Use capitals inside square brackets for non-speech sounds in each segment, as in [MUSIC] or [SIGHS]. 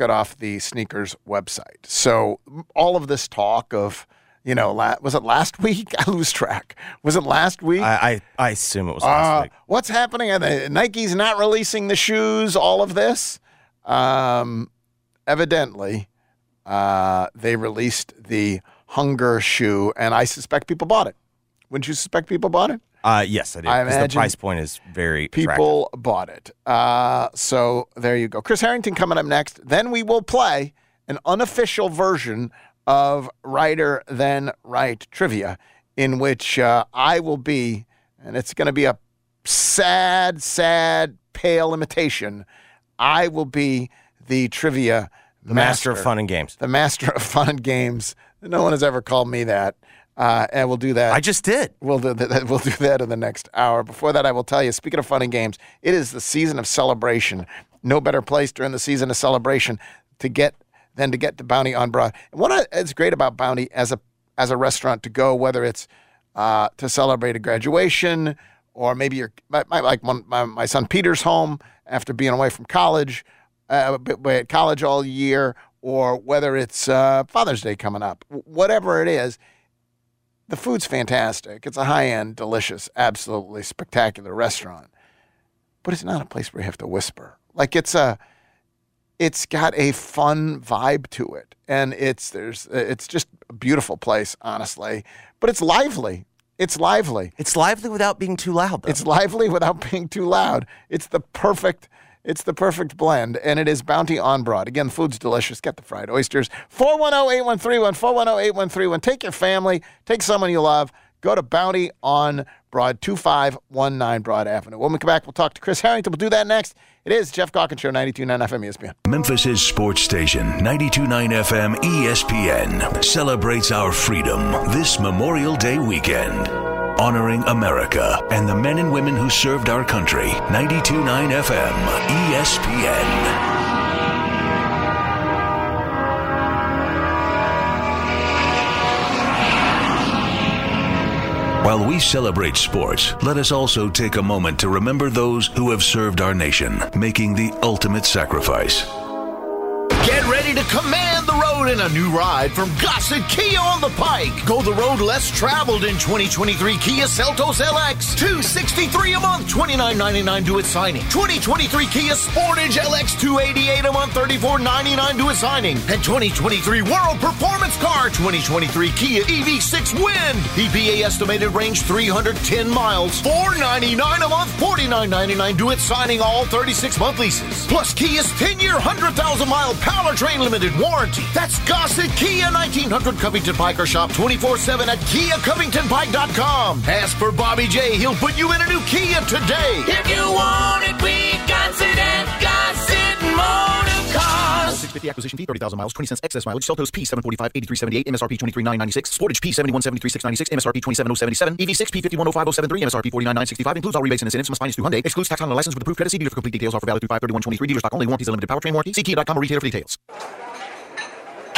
it off the sneakers website. So all of this talk of, you know, la- was it last [LAUGHS] week? I lose track. Was it last week? I, I, I assume it was last Uh, week. what's happening? The Nike's not releasing the shoes? All of this. Um, evidently, uh, they released the Hunger shoe, and I suspect people bought it. Wouldn't you suspect people bought it? Uh, yes, I did. I the price point is very attractive. People bought it. Uh, so there you go. Chris Herrington coming up next. Then we will play an unofficial version of Righter than Wright trivia, in which uh, I will be, and it's going to be a sad, sad, pale imitation. I will be the trivia The master of fun and games. the master of fun and games. No one has ever called me that. Uh, and we'll do that. I just did. We'll do that. [LAUGHS] We'll do that in the next hour. Before that, I will tell you. Speaking of fun and games, it is the season of celebration. No better place during the season of celebration to get than to get to Bounty on Broad. And what is great about Bounty as a as a restaurant to go, whether it's uh, to celebrate a graduation or maybe you're my, my, like one, my, my son Peter's home after being away from college, uh, at college all year, or whether it's uh, Father's Day coming up, whatever it is the food's fantastic. It's a high end, delicious, absolutely spectacular restaurant. But it's not a place where you have to whisper. Like it's a it's got a fun vibe to it. And it's there's it's just a beautiful place, honestly. But it's lively. It's lively. It's lively without being too loud. Though. It's lively without being too loud. It's the perfect it's the perfect blend, and it is Bounty on Broad. Again, the food's delicious. Get the fried oysters. 410-8131, 410-8131. Take your family, take someone you love. Go to Bounty on Broad, 2519 Broad Avenue. When we come back, we'll talk to Chris Herrington. We'll do that next. It is Geoff Calkins Show, 92.9 FM ESPN. Memphis' sports station, 92.9 FM ESPN, celebrates our freedom this Memorial Day weekend. Honoring America and the men and women who served our country. 92.9 FM ESPN. While we celebrate sports, let us also take a moment to remember those who have served our nation, making the ultimate sacrifice. Get ready to command in a new ride from Gossett Kia on the Pike. Go the road less traveled in 2023 Kia Seltos LX. 263 a month, 29.99 due at signing. 2023 Kia Sportage LX 288 a month, 34.99 due at signing. And 2023 World Performance Car 2023 Kia EV6 Wind. EPA estimated range 310 miles, 499 a month, 49.99 due at signing all 36 month leases. Plus Kia's 10 year 100,000 mile powertrain limited warranty. That's Gossett Kia 1900 Covington Pike or shop 24 7 at KiaCovingtonPike.com. Ask for Bobby J. He'll put you in a new Kia today. If you want it, we got it at Gossett Motor Cars. 650 acquisition fee, 30,000 miles, 20 cents excess mileage. Seltos P 745, 8378, MSRP 23996. Sportage P 7173, MSRP 27077. EV6 P 5105073, MSRP 49965. Includes all rebates and incentives. Must finance through Hyundai. Excludes tax on the license with approved credit. See dealer for complete details. Offer valid through 53123. Dealer stock only. Warranties and limited powertrain warranty. See Kia.com or retailer for details.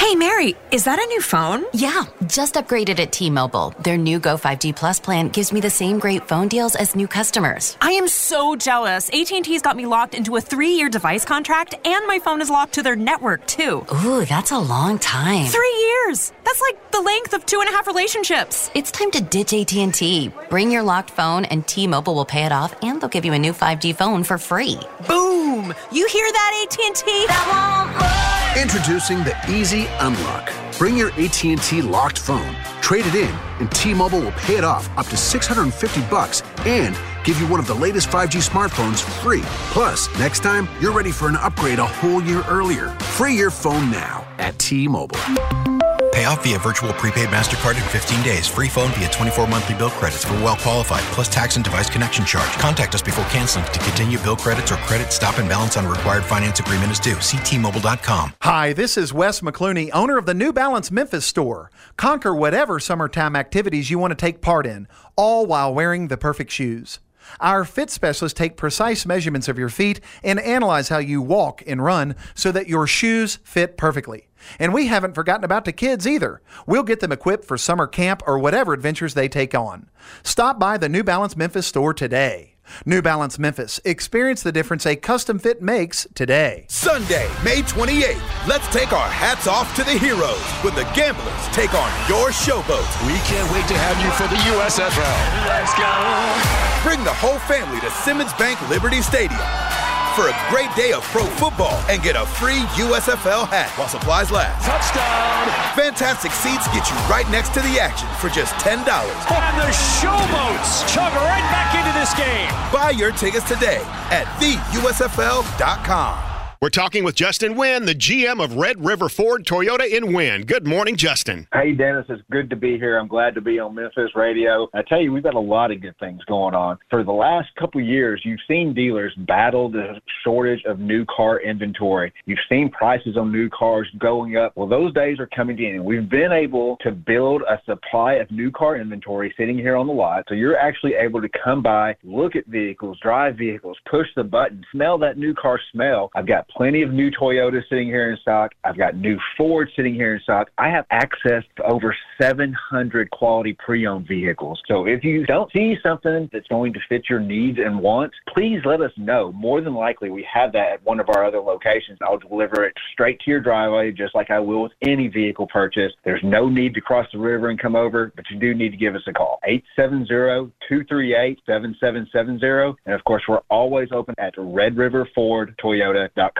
Hey, Mary, is that a new phone? Yeah, just upgraded at T-Mobile. Their new Go 5G Plus plan gives me the same great phone deals as new customers. I am so jealous. AT&T's got me locked into a three-year device contract, and my phone is locked to their network, too. Ooh, that's a long time. Three years! That's like the length of two and a half relationships. It's time to ditch AT&T. Bring your locked phone and T-Mobile will pay it off and they'll give you a new 5G phone for free. Boom! You hear that, AT&T? Introducing the Easy Unlock. Bring your AT&T locked phone, trade it in, and T-Mobile will pay it off up to 650 bucks and give you one of the latest 5G smartphones free. Plus, next time, you're ready for an upgrade a whole year earlier. Free your phone now at T-Mobile. Pay off via virtual prepaid MasterCard in 15 days. Free phone via 24 monthly bill credits for well qualified, plus tax and device connection charge. Contact us before canceling to continue bill credits or credit stop and balance on required finance agreement is due. See T-Mobile.com. Hi, this is Wes McClooney, owner of the New Balance Memphis store. Conquer whatever summertime activities you want to take part in, all while wearing the perfect shoes. Our fit specialists take precise measurements of your feet and analyze how you walk and run so that your shoes fit perfectly. And we haven't forgotten about the kids either. We'll get them equipped for summer camp or whatever adventures they take on. Stop by the New Balance Memphis store today. New Balance Memphis. Experience the difference a custom fit makes today. Sunday, May 28th. Let's take our hats off to the heroes when the gamblers take on your showboat. We can't wait to have you for the USFL. Let's go. Bring the whole family to Simmons Bank Liberty Stadium for a great day of pro football and get a free USFL hat while supplies last. Touchdown! Fantastic seats get you right next to the action for just $10. And the showboats chug right back into this game. Buy your tickets today at theusfl.com. We're talking with Justin Wynn, the GM of Red River Ford Toyota in Wynne. Good morning, Justin. Hey, Dennis. It's good to be here. I'm glad to be on Memphis radio. I tell you, we've got a lot of good things going on. For the last couple years, you've seen dealers battle the shortage of new car inventory. You've seen prices on new cars going up. Well, those days are coming to an end. We've been able to build a supply of new car inventory sitting here on the lot. So you're actually able to come by, look at vehicles, drive vehicles, push the button, smell that new car smell. I've got plenty of new Toyotas sitting here in stock. I've got new Ford sitting here in stock. I have access to over 700 quality pre-owned vehicles. So if you don't see something that's going to fit your needs and wants, please let us know. More than likely, we have that at one of our other locations. I'll deliver it straight to your driveway, just like I will with any vehicle purchase. There's no need to cross the river and come over, but you do need to give us a call. 870-238-7770. And of course, we're always open at redriverfordtoyota.com.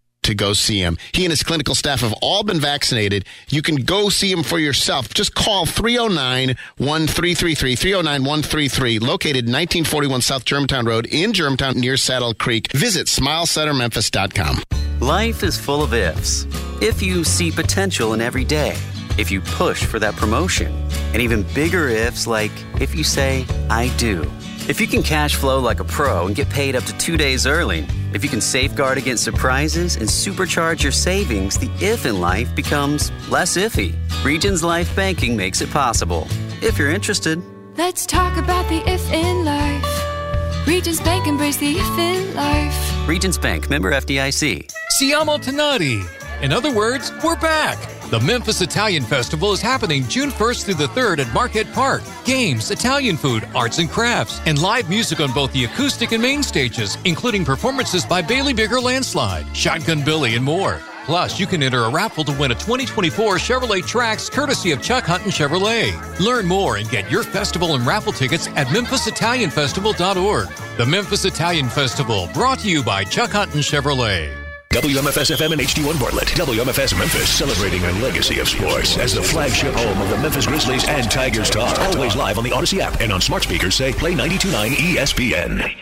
to go see him. He and his clinical staff have all been vaccinated. You can go see him for yourself. Just call 309 1333, 309 133, located 1941 South Germantown Road in Germantown near Saddle Creek. Visit smilecentermemphis.com. Life is full of ifs. If you see potential in every day, if you push for that promotion, and even bigger ifs like if you say, I do. If you can cash flow like a pro and get paid up to two days early, if you can safeguard against surprises and supercharge your savings, the if in life becomes less iffy. Regions Life Banking makes it possible. If you're interested, Let's talk about the if in life. Regions Bank embrace the if in life. Regions Bank, member FDIC. Siamo Tenati. In other words, we're back. The Memphis Italian Festival is happening June 1st through the 3rd at Marquette Park. Games, Italian food, arts and crafts, and live music on both the acoustic and main stages, including performances by Bailey Bigger Landslide, Shotgun Billy, and more. Plus, you can enter a raffle to win a 2024 Chevrolet Trax courtesy of Chuck Hutton Chevrolet. Learn more and get your festival and raffle tickets at memphisitalianfestival.org. The Memphis Italian Festival, brought to you by Chuck Hutton Chevrolet. WMFS FM and HD1 Bartlett. WMFS Memphis, celebrating a legacy of sports as the flagship home of the Memphis Grizzlies and Tigers Talk. Always live on the Odyssey app and on smart speakers say play 92.9 ESPN.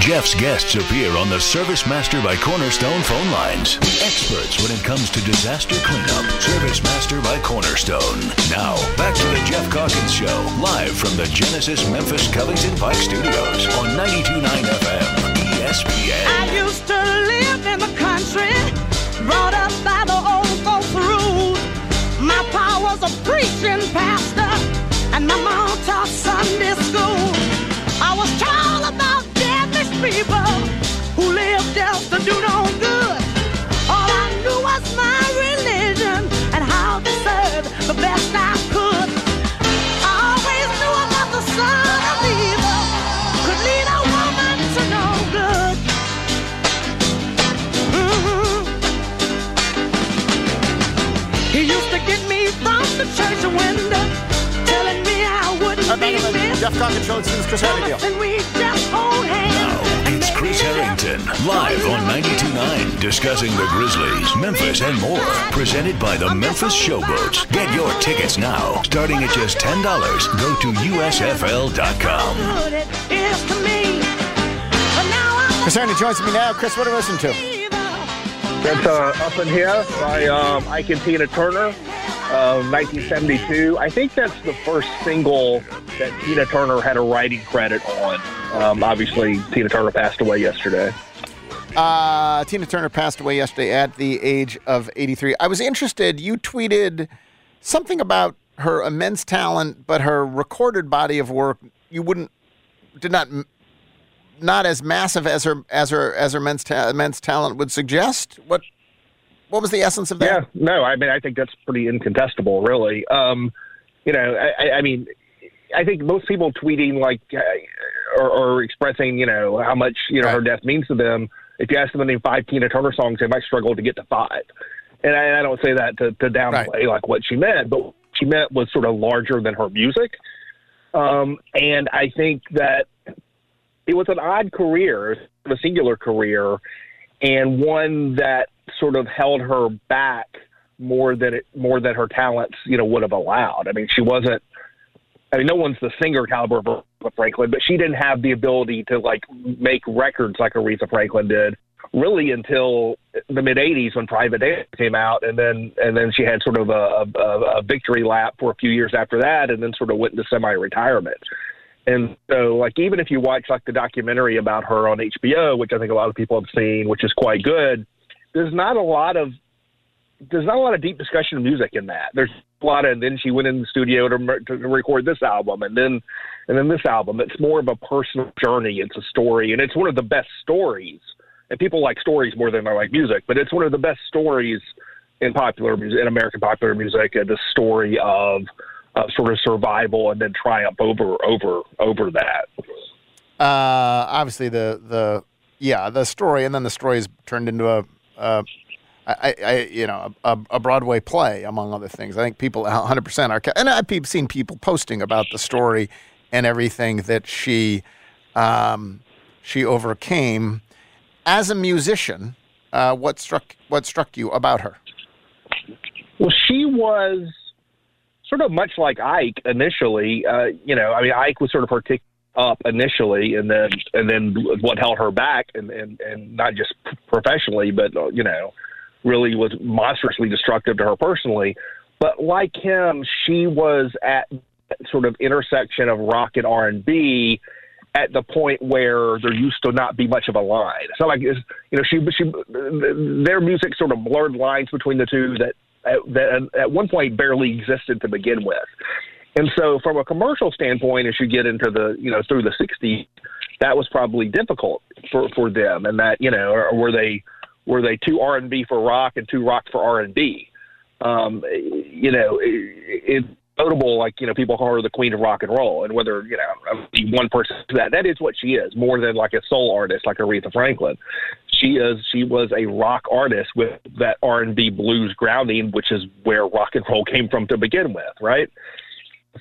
Geoff's guests appear on the Service Master by Cornerstone phone lines. Experts when it comes to disaster cleanup. Service Master by Cornerstone. Now, back to the Geoff Calkins Show, live from the Genesis Memphis Covington Pike Studios on 92.9 FM. ESPN. I used to live in the country, brought up by the old folks' rules. My pa was a preaching pastor, and my mom taught Sunday school. Geoff Calkins Show, this is Chris Herrington. And we just hold hands. It's Chris Herrington, live on 92.9, discussing the Grizzlies, Memphis, and more. Presented by the Memphis Showboats. Get your tickets now, starting at just $10. Go to USFL.com. Good it is to me. But now I'm Chris Herrington joins me now. Chris, what are we listening to? That's uh, Up in Here by um, Ike and Tina Turner, uh, 1972. I think that's the first single that Tina Turner had a writing credit on. Um, obviously, Tina Turner passed away yesterday. Uh, Tina Turner passed away yesterday at the age of 83. I was interested. You tweeted something about her immense talent, but her recorded body of work you wouldn't did not not as massive as her as her as her men's ta- men's talent would suggest. What what was the essence of that? Yeah, no, I mean, I think that's pretty incontestable, really. Um, you know, I, I mean, I think most people tweeting like uh, or, or expressing, you know, how much you know her death means to them. If you ask them to name five Tina Turner songs, they might struggle to get to five. And I, I don't say that to, to downplay like what she meant, but what she meant was sort of larger than her music. Um, and I think that it was an odd career, a singular career, and one that sort of held her back more than it more than her talents, you know, would have allowed. I mean, she wasn't. I mean, no one's the singer caliber of Aretha Franklin, but she didn't have the ability to like make records like Aretha Franklin did, really until the mid '80s when Private Dancer came out, and then and then she had sort of a, a, a victory lap for a few years after that, and then sort of went into semi-retirement. And so, like, even if you watch like the documentary about her on HBO, which I think a lot of people have seen, which is quite good, there's not a lot of there's not a lot of deep discussion of music in that. There's of, and then she went in the studio to, to record this album, and then and then this album. It's more of a personal journey. It's a story, and it's one of the best stories. And people like stories more than they like music, but it's one of the best stories in popular music, in American popular music. Uh, the story of uh, sort of survival and then triumph over over over that. Uh, obviously the the yeah the story, and then the story is turned into a. a I, I, you know, a, a Broadway play, among other things. I think people 100% are, and I've seen people posting about the story and everything that she, um, she overcame. As a musician, uh, what struck what struck you about her? Well, she was sort of much like Ike initially. Uh, you know, I mean, Ike was sort of her tick up initially, and then and then what held her back, and and and not just professionally, but uh, you know, really was monstrously destructive to her personally. But like him, she was at sort of intersection of rock and R and B at the point where there used to not be much of a line. Not like it's, you know she she their music sort of blurred lines between the two that that at one point barely existed to begin with. And so, from a commercial standpoint, as you get into the you know through the '60s, that was probably difficult for for them. And that you know, or were they were they too R and B for rock and too rock for R and B? Um, you know, it, it's notable. Like you know, people call her the queen of rock and roll, and whether you know one person that that is what she is, more than like a soul artist like Aretha Franklin. She is. She was a rock artist with that R and B blues grounding, which is where rock and roll came from to begin with, right?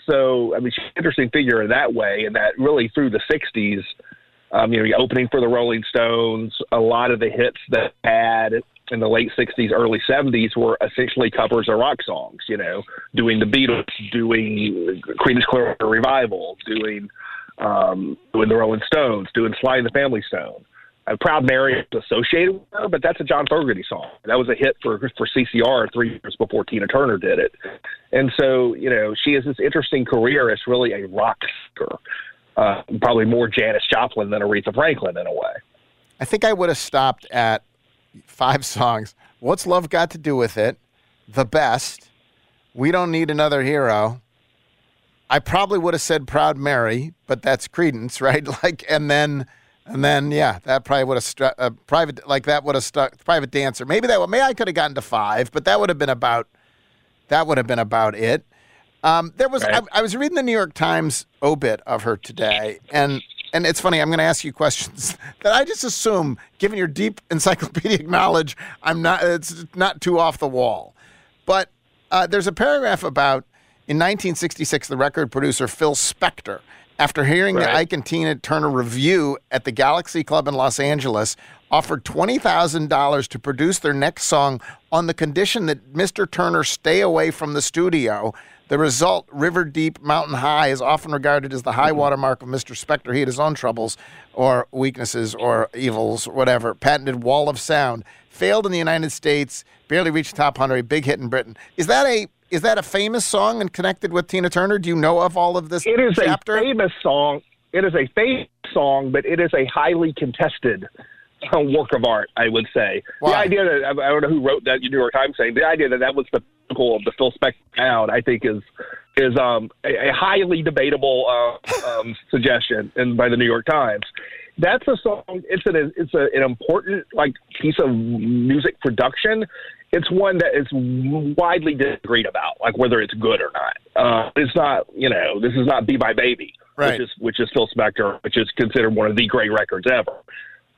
So, I mean, she's an interesting figure in that way, and that really through the '60s, um, you know, opening for the Rolling Stones, a lot of the hits that had in the late 60s, early 70s were essentially covers of rock songs, you know, doing the Beatles, doing Creedence Clearwater Revival, doing um, doing the Rolling Stones, doing Sly and the Family Stone. Uh, Proud Mary is associated with her, but that's a John Fogerty song. That was a hit for for CCR three years before Tina Turner did it. And so, you know, she has this interesting career as really a rock singer, uh, probably more Janis Joplin than Aretha Franklin in a way. I think I would have stopped at five [LAUGHS] songs. What's Love Got to Do with It? The Best. We Don't Need Another Hero. I probably would have said Proud Mary, but that's Creedence, [LAUGHS] right? Like, and then, and then, yeah, that probably would have struck a private, like that would have stuck private dancer. Maybe that, Would, maybe I could have gotten to five, but that would have been about, that would have been about it. Um, there was, I, I was reading the New York Times obit of her today, and and it's funny, I'm going to ask you questions [LAUGHS] that I just assume, given your deep [LAUGHS] encyclopedic knowledge, I'm not. It's not too off the wall. But uh, there's a paragraph about in 1966, the record producer Phil Spector, after hearing Right. the Ike and Tina Turner Revue at the Galaxy Club in Los Angeles, offered twenty thousand dollars to produce their next song on the condition that Mr. Turner stay away from the studio. The result, River Deep Mountain High, is often regarded as the high watermark of Mr. Spector. He had his own troubles or weaknesses or evils or whatever. Patented Wall of Sound. Failed in the United States, barely reached the top 100, a big hit in Britain. Is that a is that a famous song and connected with Tina Turner? Do you know of all of this It is chapter? a famous song. It is a famous song, but it is a highly contested uh, work of art. I would say the idea that I I don't know who wrote that New York Times saying the idea that that was the pinnacle of the Phil Spector sound. I think is is um, a, a highly debatable uh, [LAUGHS] um, suggestion and by the New York Times. That's a song. It's an it's a, an important like piece of music production. It's one that is widely disagreed about, like whether it's good or not. Uh, it's not, you know, this is not "Be My Baby," Right. which is which is Phil Spector, which is considered one of the great records ever.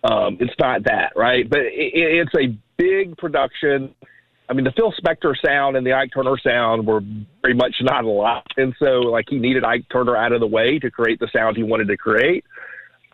Um, it's not that, right? But it, it's a big production. I mean, the Phil Spector sound and the Ike Turner sound were very much not a lot. and so like he needed Ike Turner out of the way to create the sound he wanted to create.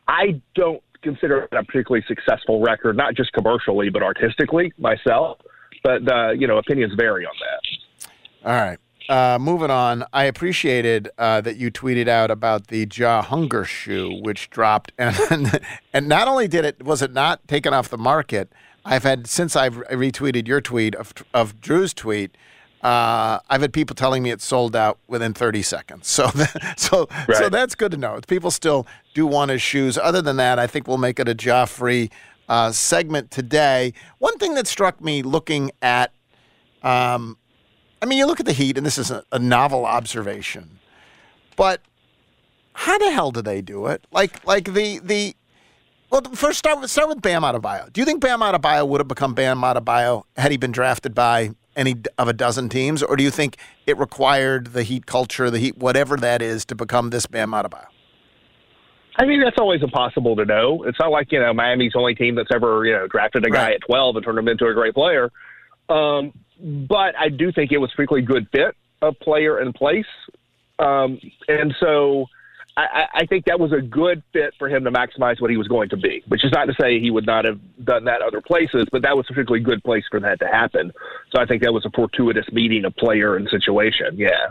I don't consider it a particularly successful record, not just commercially but artistically myself. But uh, you know, opinions vary on that. All right. Uh, moving on, I appreciated uh, that you tweeted out about the Ja Hunger shoe, which dropped, [LAUGHS] and and not only did it was it not taken off the market. I've had since I've retweeted your tweet of of Drew's tweet. Uh, I've had people telling me it's sold out within 30 seconds. So, [LAUGHS] so, so Right. that's good to know. People still do want his shoes. Other than that, I think we'll make it a Ja-free uh, segment today. One thing that struck me looking at um, I mean, you look at the Heat, and this is a, a novel observation, but how the hell do they do it? Like, like the the well, first start with start with Bam Adebayo. Do you think Bam Adebayo would have become Bam Adebayo had he been drafted by any of a dozen teams, or do you think it required the Heat culture, the Heat whatever that is, to become this Bam Adebayo? I mean, that's always impossible to know. It's not like you know Miami's the only team that's ever you know drafted a guy at twelve and turned him into a great player. Um, but I do think it was frequently good fit of player and place, um, and so I, I- I think that was a good fit for him to maximize what he was going to be. Which is not to say he would not have done that other places, but that was a particularly good place for that to happen. So I think that was a fortuitous meeting of player and situation. Yeah.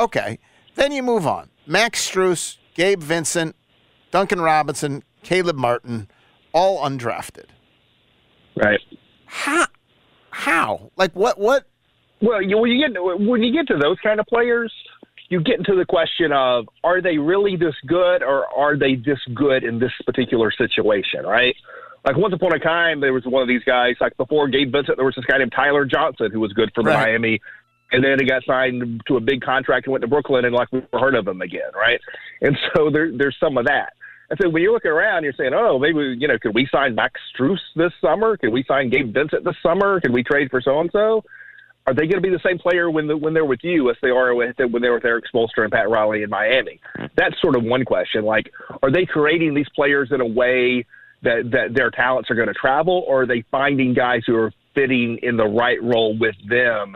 Okay, then you move on. Max Strus, Gabe Vincent, Duncan Robinson, Caleb Martin, all undrafted. Right. How? How? Like what? What? Well, you, when you get when you get to those kind of players, you get into the question of are they really this good or are they this good in this particular situation, right? Like once upon a time, there was one of these guys. Like before Gabe Vincent, there was this guy named Tyler Johnson who was good for the Right. Miami, and then he got signed to a big contract and went to Brooklyn, and like we never heard of him again, right? And so there, there's some of that. And so when you're looking around, you're saying, oh, maybe you know, could we sign Max Strus this summer? Could we sign Gabe Vincent this summer? Could we trade for so and so? Are they going to be the same player when the, when they're with you as they are with, when they're with Erik Spoelstra and Pat Riley in Miami? That's sort of one question. Like, are they creating these players in a way that that their talents are going to travel, or are they finding guys who are fitting in the right role with them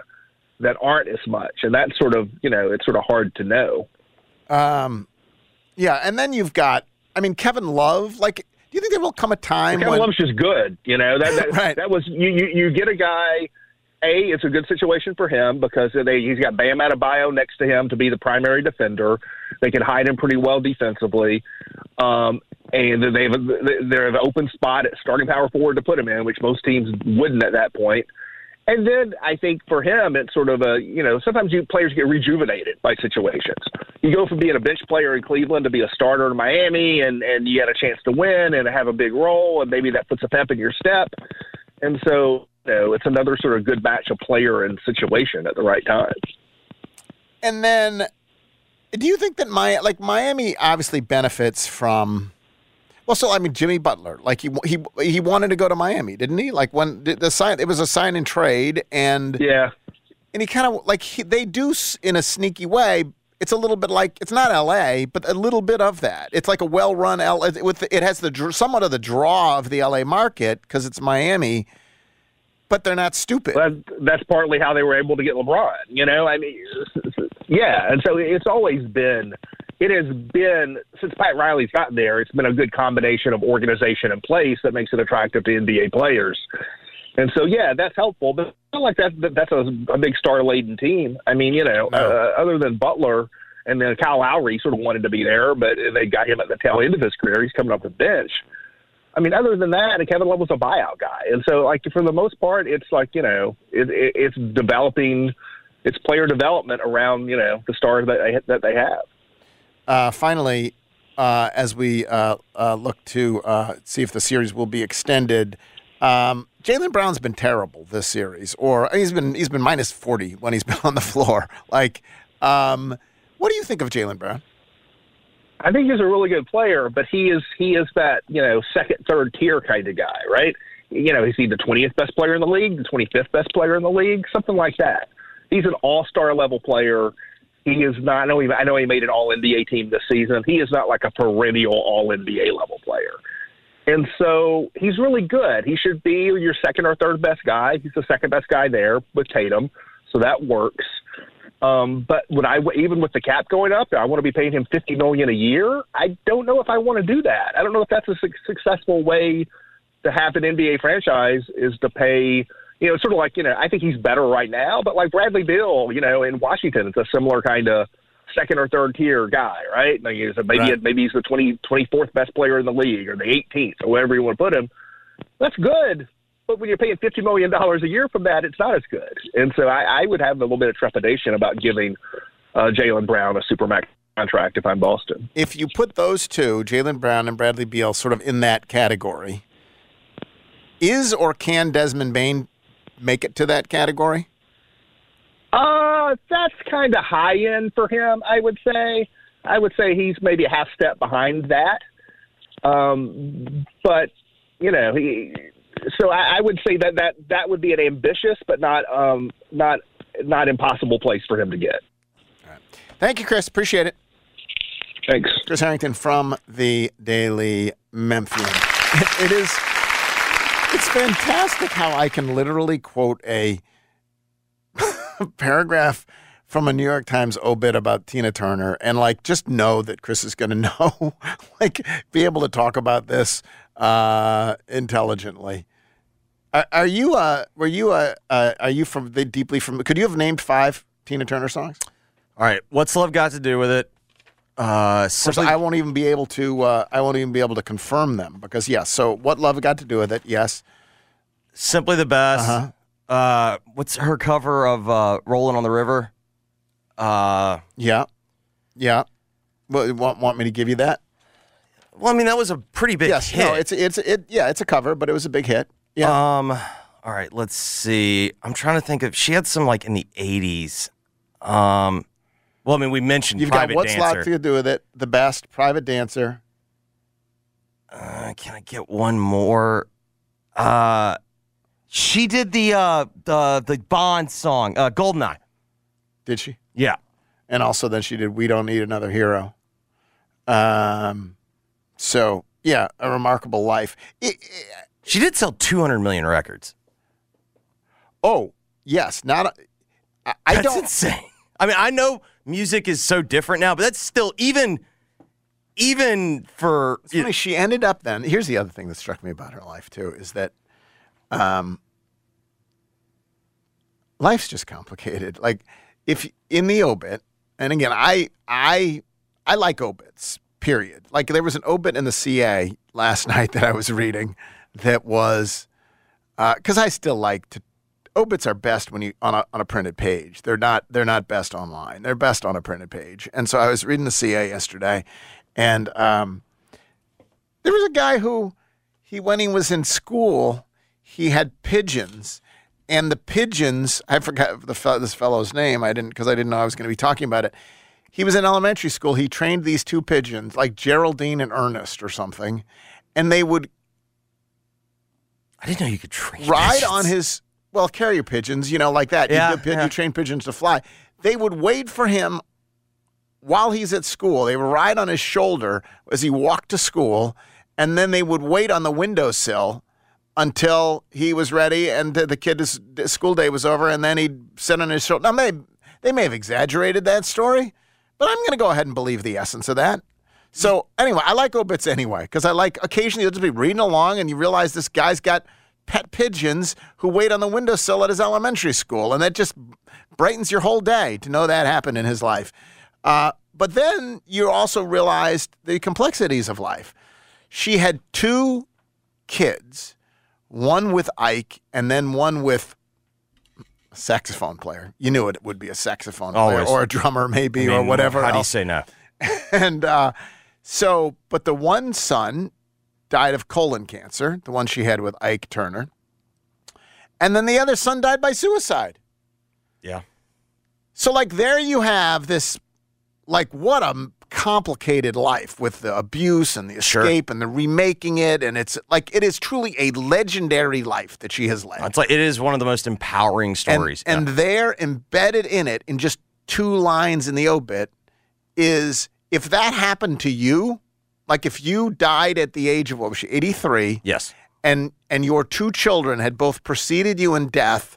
that aren't as much? And that's sort of you know it's sort of hard to know. Um, yeah, and then you've got. I mean, Kevin Love. Like, do you think there will come a time Kevin when Love's just good. You know that that, [LAUGHS] right. that was you, you. You get a guy. A, it's a good situation for him because they, he's got Bam Adebayo next to him to be the primary defender. They can hide him pretty well defensively, um, and then they have a, they have an open spot at starting power forward to put him in, which most teams wouldn't at that point. And then I think for him, it's sort of a you know sometimes you players get rejuvenated by situations. You go from being a bench player in Cleveland to be a starter in Miami, and and you had a chance to win and have a big role, and maybe that puts a pep in your step. And so you know, it's another sort of good batch of player and situation at the right time. And then, do you think that my like Miami obviously benefits from? Well, so I mean, Jimmy Butler, like he he he wanted to go to Miami, didn't he? Like when the, the sign, it was a sign and trade, and yeah, and he kind of like he, they do in a sneaky way. It's a little bit like it's not L.A., but a little bit of that. It's like a well-run L. With it has the somewhat of the draw of the L.A. market because it's Miami, but they're not stupid. That, that's partly how they were able to get LeBron. You know, I mean, yeah, and so it's always been. It has been since Pat Riley's gotten there. It's been a good combination of organization and place that makes it attractive to NBA players. And so, yeah, that's helpful. But it's not like that, that that's a, a big star laden team. I mean, you know, uh, other than Butler and then Kyle Lowry sort of wanted to be there, but they got him at the tail end of his career. He's coming off the bench. I mean, other than that, and Kevin Love was a buyout guy, and so like for the most part, it's like you know, it, it, it's developing, it's player development around you know the stars that they that they have. Uh, finally, uh, as we uh, uh, look to uh, see if the series will be extended, um, Jaylen Brown's been terrible this series, or he's been he's been minus forty when he's [LAUGHS] been on the floor. Like, um, What do you think of Jaylen Brown? I think he's a really good player, but he is he is that you know second, third tier kind of guy, right? You know, is he the twentieth best player in the league, the twenty fifth best player in the league, something like that? He's an all star level player. He is not. I know he, I know he made an All NBA team this season. He is not like a perennial All NBA level player, and so he's really good. He should be your second or third best guy. He's the second best guy there with Tatum, so that works. Um, but would I even with the cap going up, I want to be paying him fifty million a year. I don't know if I want to do that. I don't know if that's a su- successful way to have an NBA franchise is to pay. You know, sort of like you know, I think he's better right now, but like Bradley Beal, you know, in Washington, it's a similar kind of second or third tier guy, right? Like he's a, maybe Right. maybe he's the 20, 24th best player in the league or the 18th or wherever you want to put him. That's good. But when you're paying fifty million dollars a year from that, it's not as good. And so I, I would have a little bit of trepidation about giving uh, Jaylen Brown a supermax contract if I'm Boston. If you put those two, Jaylen Brown and Bradley Beal, sort of in that category, is or can Desmond Bane make it to that category? Uh, that's kind of high end for him, I would say. I would say he's maybe a half step behind that. Um, but you know, he. So I, I would say that that that would be an ambitious, but not um not not impossible place for him to get. Thank you, Chris. Appreciate it. Thanks. Chris Herrington from the Daily Memphian. [LAUGHS] It is it's fantastic how I can literally quote a [LAUGHS] paragraph from a New York Times obit about Tina Turner and like just know that Chris is going [LAUGHS] to know, like be able to talk about this uh, intelligently. Are, are you? Uh, were you? Uh, uh, are you from the deeply from? Could you have named five Tina Turner songs? All right, what's love got to do with it? Uh, Of course, simply, I won't even be able to. Uh, I won't even be able to confirm them because yes. So what love got to do with it? Yes. simply the best. Uh-huh. Uh, what's her cover of uh, "Rolling on the River"? Uh, Yeah. Yeah. Well, want want me to give you that? well, I mean that was a pretty big yes. hit. No. It's it's it. Yeah. It's a cover, but it was a big hit. Yeah. Um. All right. Let's see. I'm trying to think of. She had some like in the '80s. Um. Well, I mean, we mentioned You've got private what's dancer. lot to do with it? The best private dancer. Uh, can I get one more? Uh, she did the uh the the Bond song, uh, Goldeneye. Did she? Yeah. And also then she did We Don't Need Another Hero. Um. So yeah, a remarkable life. It- it- She did sell 200 million records. oh yes, not. A, I, I That's don't. insane. I mean, I know music is so different now, but that's still even even for It's funny, she ended up then. Here's the other thing that struck me about her life too is that um, life's just complicated. Like if in the obit, and again, I I I like obits. Period. Like there was an obit in the CA last [LAUGHS] night that I was reading that was because I still like to. Obits are best when you on a on a printed page. They're not they're not best online. They're best on a printed page. And so I was reading the CA yesterday, and um, there was a guy who he when he was in school he had pigeons and the pigeons i forgot the this fellow's name i didn't because i didn't know i was going to be talking about it he was in elementary school he trained these two pigeons like geraldine and ernest or something and they would I didn't know you could train ride pigeons. on his well carrier pigeons you know like that. Yeah, you, yeah. you train pigeons to fly. They would wait for him while he's at school. They would ride on his shoulder as he walked to school and then they would wait on the windowsill until he was ready and the the kid's school day was over and then he'd sit on his shoulder now they, they may have exaggerated that story but i'm going to go ahead and believe the essence of that. So anyway, I like obits anyway because I like occasionally you'll just be reading along and you realize this guy's got pet pigeons who wait on the windowsill at his elementary school, and that just brightens your whole day to know that happened in his life. Uh, but then you also realized the complexities of life. She had two kids, one with Ike and then one with a saxophone player. You knew it would be a saxophone player or a drummer, maybe, I or whatever. How do you say no? [LAUGHS] and uh, so, but the one son died of colon cancer, the one she had with Ike Turner. And then the other son died by suicide. Yeah. So, like, there you have this like what a complicated life with the abuse and the Sure. escape and the remaking it and it's like it is truly a legendary life that she has led. It's like it is one of the most empowering stories. And, and there, embedded in it, in just two lines in the obit, is if that happened to you, like if you died at the age of what was she, eighty three? Yes. And and your two children had both preceded you in death,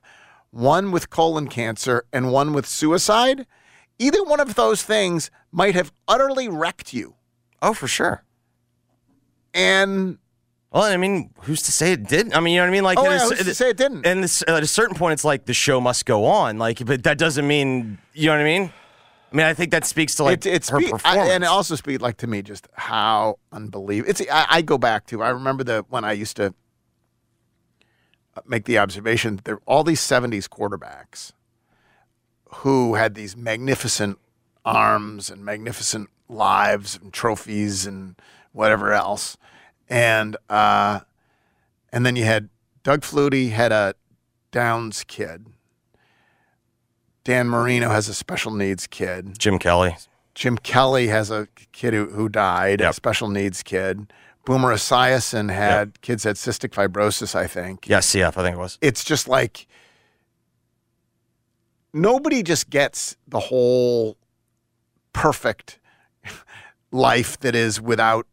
one with colon cancer and one with suicide. Either one of those things might have utterly wrecked you. Oh, for sure. And well, I mean, who's to say it didn't? I mean, you know what I mean? Like, Oh, it yeah, who's to say it didn't? And this, at a certain point, it's like the show must go on. Like, but that doesn't mean you know what I mean. I mean, I think that speaks to like it, it's her spe- performance. I, and it also speaks like to me just how unbelievable. It's I, I go back to I remember the when I used to uh, make the observation that there all these '70s quarterbacks who had these magnificent arms and magnificent lives and trophies and whatever else, and uh, and then you had Doug Flutie had a Downs kid. Dan Marino has a special needs kid. Jim Kelly. Jim Kelly has a kid who, who died, a special needs kid. Boomer Esiason had kids had cystic fibrosis, I think. yeah, CF, I think it was. It's just like nobody just gets the whole perfect life that is without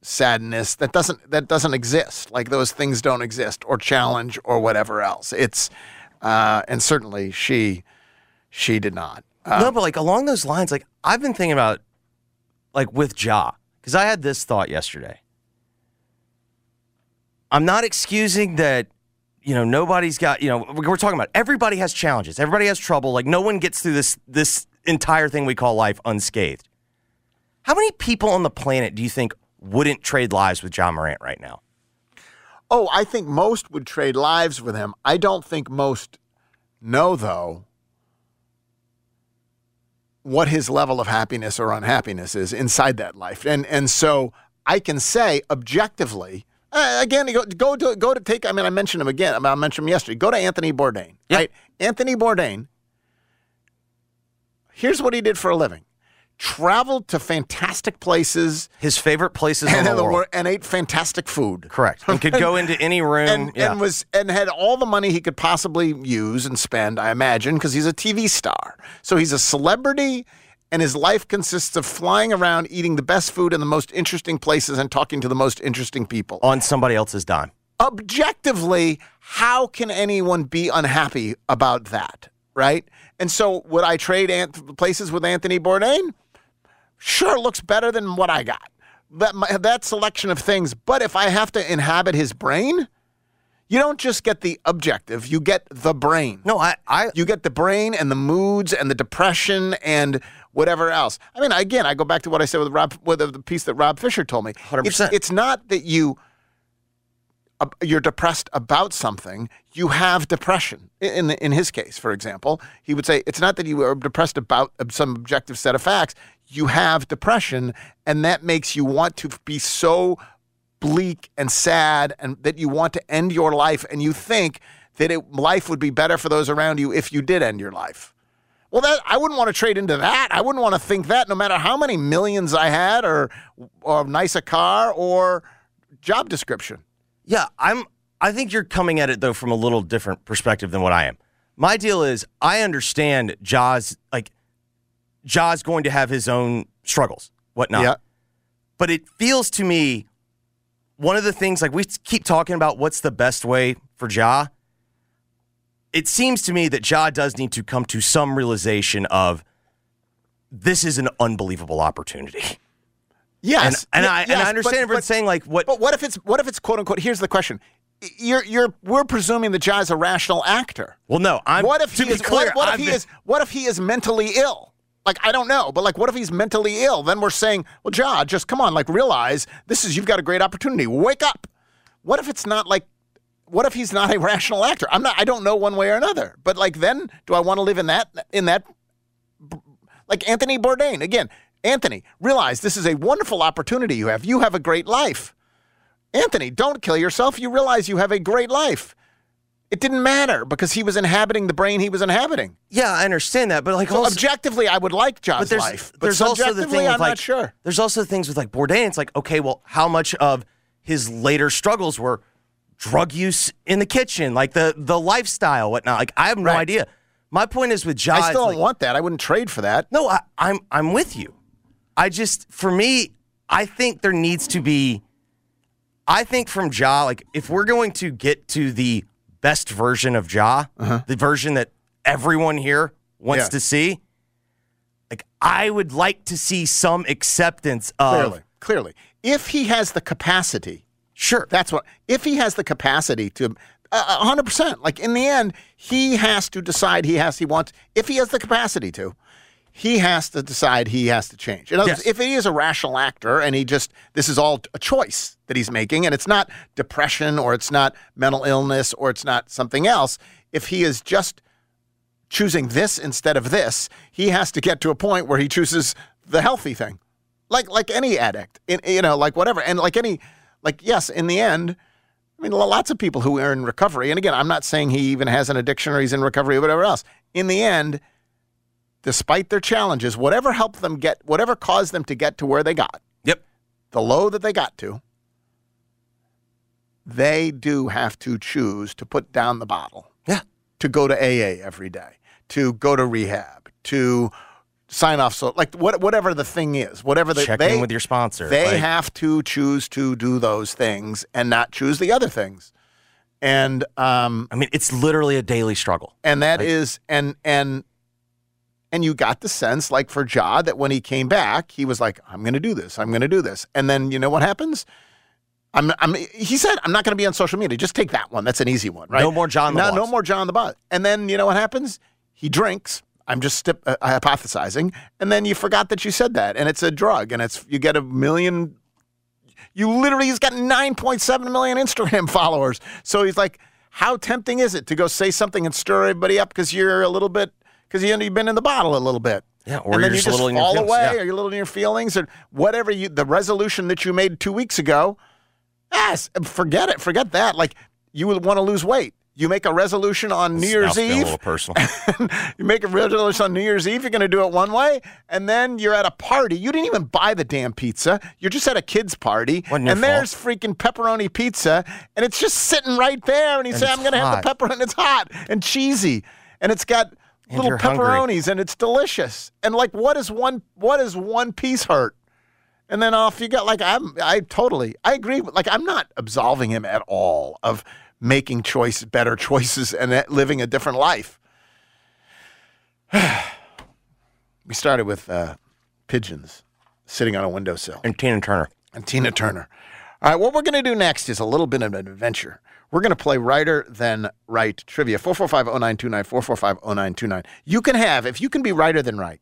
sadness that doesn't that doesn't exist like those things don't exist or challenge or whatever else it's uh and certainly she she did not Uh, no, but like along those lines, like I've been thinking about, like with Ja, because I had this thought yesterday. I'm not excusing that, you know, nobody's got, you know, we're talking about everybody has challenges, everybody has trouble. Like no one gets through this this entire thing we call life unscathed. How many people on the planet do you think wouldn't trade lives with John Morant right now? Oh, I think most would trade lives with him. I don't think most know, though, what his level of happiness or unhappiness is inside that life. And and so I can say objectively, uh, again, go, go to go to take. I mean, I mentioned him again. I mentioned him yesterday. Go to Anthony Bourdain, right? Anthony Bourdain. Here's what he did for a living: traveled to fantastic places. His favorite places and in the world. wor- and ate fantastic food. Correct. And could go into any [LAUGHS] room. and, yeah. and was and had all the money he could possibly use and spend. I imagine because he's a TV star, so he's a celebrity, and his life consists of flying around, eating the best food in the most interesting places, and talking to the most interesting people on somebody else's dime. Objectively, how can anyone be unhappy about that? Right? And so, would I trade Ant- places with Anthony Bourdain? Sure, looks better than what I got. That my, that selection of things. But if I have to inhabit his brain, you don't just get the objective; you get the brain. No, I, I, you get the brain and the moods and the depression and whatever else. I mean, again, I go back to what I said with Rob, with the piece that Rob Fisher told me. 100%. It's, it's not that you uh, you're depressed about something. You have depression. In in his case, for example, he would say it's not that you are depressed about some objective set of facts. You have depression, and that makes you want to be so bleak and sad, and that you want to end your life, and you think that it, life would be better for those around you if you did end your life. Well, that I wouldn't want to trade into that. I wouldn't want to think that, no matter how many millions I had, or or nice a car, or job description. Yeah, I'm. I think you're coming at it though from a little different perspective than what I am. My deal is I understand Ja's like Ja's going to have his own struggles, whatnot. Yeah. But it feels to me one of the things like we keep talking about what's the best way for Ja. It seems to me that Ja does need to come to some realization of this is an unbelievable opportunity. Yes, and, and I and yes, I understand but- everyone but- saying like what But what if it's what if it's quote unquote? Here's the question: You're you're we're presuming that Ja's a rational actor. Well, no, I'm. what if to he be is clear, what, what if he been- is what if he is mentally ill? Like I don't know, but like what if he's mentally ill? Then we're saying, well, Ja, just come on, like realize this is you've got a great opportunity. Wake up. What if it's not like? What if he's not a [LAUGHS] rational actor? I'm not. I don't know one way or another. But like, then do I want to live in that in that like Anthony Bourdain again? Anthony, realize this is a wonderful opportunity you have. You have a great life. Anthony, don't kill yourself. You realize you have a great life. It didn't matter because he was inhabiting the brain he was inhabiting. Yeah, I understand that, but like So also, objectively, I would like Ja's but there's, life. But there's also the thing I'm like not sure. there's also things with like Bourdain. It's like okay, well, how much of his later struggles were drug use in the kitchen, like the the lifestyle, whatnot? Like I have no Right. idea. My point is with Ja, I still don't want that. I wouldn't trade for that. No, I, I'm I'm with you. I just for me, I think there needs to be. I think from Ja, like if we're going to get to the best version of Ja, uh-huh. the version that everyone here wants Yeah. to see, like I would like to see some acceptance of Clearly, clearly, if he has the capacity, sure, that's what. If he has the capacity to, uh, a hundred percent. Like in the end, he has to decide. He has. He wants. If he has the capacity to, he has to decide. He has to change. In other Yes. words, if he is a rational actor and he just this is all a choice that he's making, and it's not depression or it's not mental illness or it's not something else. If he is just choosing this instead of this, he has to get to a point where he chooses the healthy thing. Like like any addict, in, you know, like whatever. And like any like yes, in the end, I mean lots of people who are in recovery. And again, I'm not saying he even has an addiction or he's in recovery or whatever else. In the end, despite their challenges, whatever helped them get whatever caused them to get to where they got. Yep. The low that they got to, they do have to choose to put down the bottle. Yeah. To go to AA every day, to go to rehab, to sign off so like what, whatever the thing is, whatever the, check they in with your sponsor. they Like, have to choose to do those things and not choose the other things. And um I mean, it's literally a daily struggle. and that Like- is and and and you got the sense like for Ja that when he came back, he was like, I'm gonna do this, I'm gonna do this. And then you know what happens? I'm, I'm he said, I'm not gonna be on social media. Just take that one. That's an easy one, right? No more John the no, no more John the bot. And then you know what happens? He drinks. I'm just stip, uh, hypothesizing, and then you forgot that you said that, and it's a drug, and it's you get a million you literally, he's got 9.7 million Instagram [LAUGHS] followers. So he's like, how tempting is it to go say something and stir everybody up because you're a little bit, because you, you've been in the bottle a little bit. Yeah, or and then you're you just a just little in your fall feelings, away, yeah. or you're a little in your feelings, or whatever you, the resolution that you made two weeks ago. Yes, forget it. Forget that. Like you would want to lose weight. You make a resolution on New Year's Eve a little personal. [LAUGHS] you make a resolution on New Year's Eve, you're going to do it one way, and then you're at a party. You didn't even buy the damn pizza. You're just at a kid's party, and there's freaking pepperoni pizza, and it's just sitting right there. And you And say, "I'm going to have the pepperoni." It's hot and cheesy, and it's got And little you're hungry. pepperonis, and it's delicious. And like, what is one? What is one piece hurt? And then off you go. Like I'm, I totally, I agree. with- Like I'm not absolving him at all of making choice, better choices, and living a different life. [SIGHS] we started with uh, pigeons sitting on a windowsill and Tina Turner. and Tina Turner. All right, what we're going to do next is a little bit of an adventure. We're going to play Righter than Wright trivia 4450929, 4450929. You can have, if you can be Righter than Wright,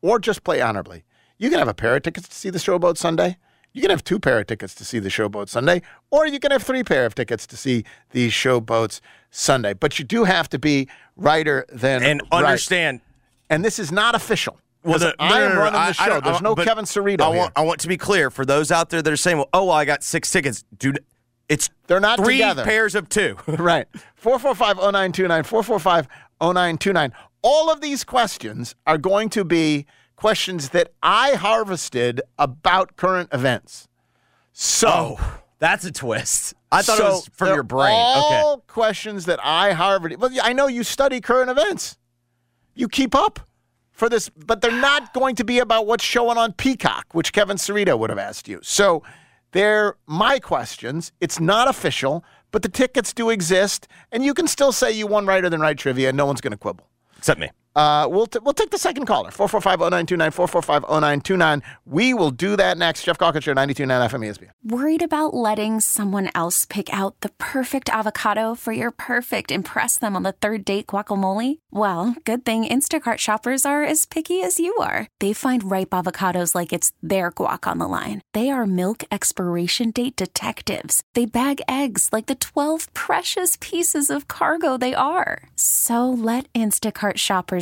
or just play honorably, you can have a pair of tickets to see the Showboat Sunday. You can have two pair of tickets to see the Showboat Sunday, or you can have three pair of tickets to see the Showboats Sunday. But you do have to be Righter Than And Wright. understand. And this is not official. Well, the- I am running I- the show. There's uh, no Kevin Cerrito I here. want, I want to be clear for those out there that are saying, "Well, oh, well, I got six tickets, dude." It's They're not three together. pairs of two. [LAUGHS] [LAUGHS] right. 4450929, 4450929. All of these questions are going to be questions that I harvested about current events. So, oh, That's a twist. I thought so it was from your brain. All okay. questions that I harvested. Well, I know you study current events. You keep up for this, but they're not going to be about what's showing on Peacock, which Kevin Cerrito would have asked you. So they're my questions. It's not official, but the tickets do exist, and you can still say you won Righter than Wright trivia, and no one's going to quibble. Except me. Uh, we'll, t- we'll take the second caller, 445-0929, 445-0929. We will do that next. Geoff Show, 92.9 FM ESPN. Worried about letting someone else pick out the perfect avocado for your perfect impress them on the third date guacamole? Well, good thing Instacart shoppers are as picky as you are. They find ripe avocados like it's their guac on the line. They are milk expiration date detectives. They bag eggs like the 12 precious pieces of cargo they are. So let Instacart shoppers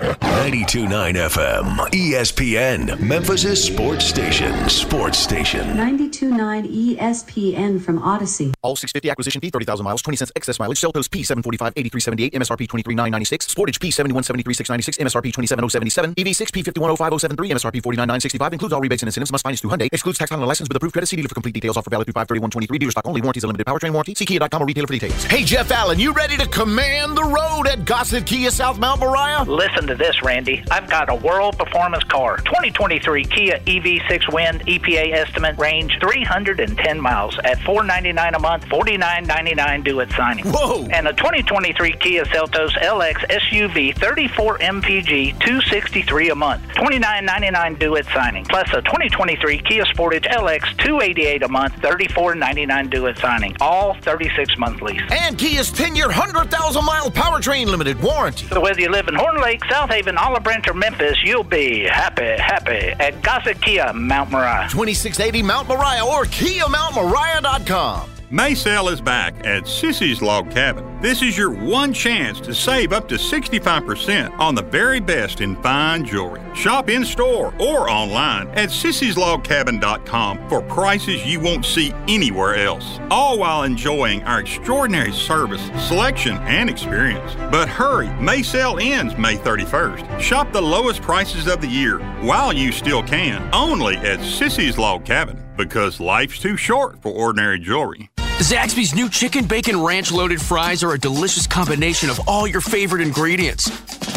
929 FM, ESPN, Memphis' sports station. Sports station. 92.9 ESPN from Odyssey. All 650 acquisition fee, 30,000 miles, 20 cents excess mileage. Seltos P745, 8378, MSRP 23996. Sportage P7173, 696, MSRP 27077. EV6 P510573, MSRP 49965. Includes all rebates and incentives. Must finance through Hyundai. Excludes tax on a license with approved credit. See dealer for complete details. Offer valid through 53123. Dealer stock only. Warranties a limited powertrain warranty. See Kia.com or retailer for details. Hey, Jeff Allen, you ready to command the road at Gossett Kia South Mount Moriah? Listen to this, Randy. I've got a world performance car. 2023 Kia EV6 Wind EPA estimate range 310 miles at 499 a month, 49.99 due at signing. Whoa! And a 2023 Kia Seltos LX SUV 34 MPG 263 a month, 29.99 due at signing. Plus a 2023 Kia Sportage LX 288 a month, 34.99 due at signing. All 36 month lease. And Kia's 10 year, 100,000 mile powertrain limited warranty. So whether you live in Horn Lake, South Haven, Olive Branch, or Memphis, you'll be happy, happy at Gossett Kia Mount Moriah. 2680 Mount Moriah or KiaMountMoriah.com. Maysale is back at Sissy's Log Cabin. This is your one chance to save up to 65% on the very best in fine jewelry. Shop in store or online at sissyslogcabin.com for prices you won't see anywhere else. All while enjoying our extraordinary service, selection, and experience. But hurry, May sale ends May 31st. Shop the lowest prices of the year while you still can, only at Sissy's Log Cabin because life's too short for ordinary jewelry. Zaxby's new chicken bacon ranch loaded fries are a delicious combination of all your favorite ingredients.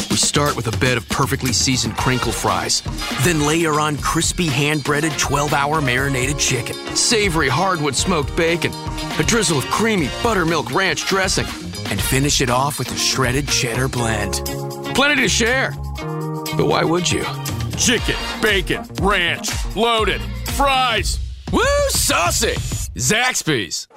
We start with a bed of perfectly seasoned crinkle fries, then layer on crispy hand breaded 12 hour marinated chicken, savory hardwood smoked bacon, a drizzle of creamy buttermilk ranch dressing, and finish it off with a shredded cheddar blend. Plenty to share. But why would you? Chicken, bacon, ranch, loaded, fries. Woo, saucy! Zaxby's.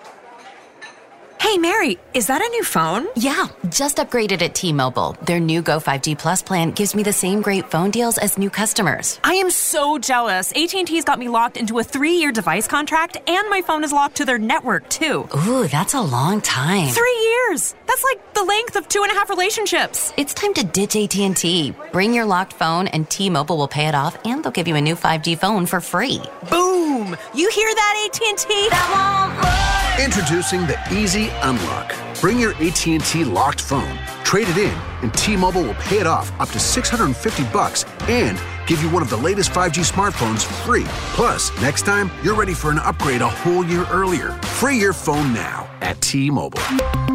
Hey, Mary, is that a new phone? Yeah, just upgraded at T Mobile. Their new Go 5G Plus plan gives me the same great phone deals as new customers. I am so jealous. AT&T's got me locked into a three-year device contract, and my phone is locked to their network, too. Ooh, that's a long time. Three years! That's like the length of two and a half relationships. It's time to ditch AT&T. Bring your locked phone, and T-Mobile will pay it off, and they'll give you a new 5G phone for free. Boom! You hear that, AT&T? Introducing the Easy Unlock. Bring your AT&T locked phone, trade it in, and T-Mobile will pay it off up to 650 bucks and give you one of the latest 5G smartphones free. Plus, next time you're ready for an upgrade a whole year earlier. Free your phone now at T-Mobile.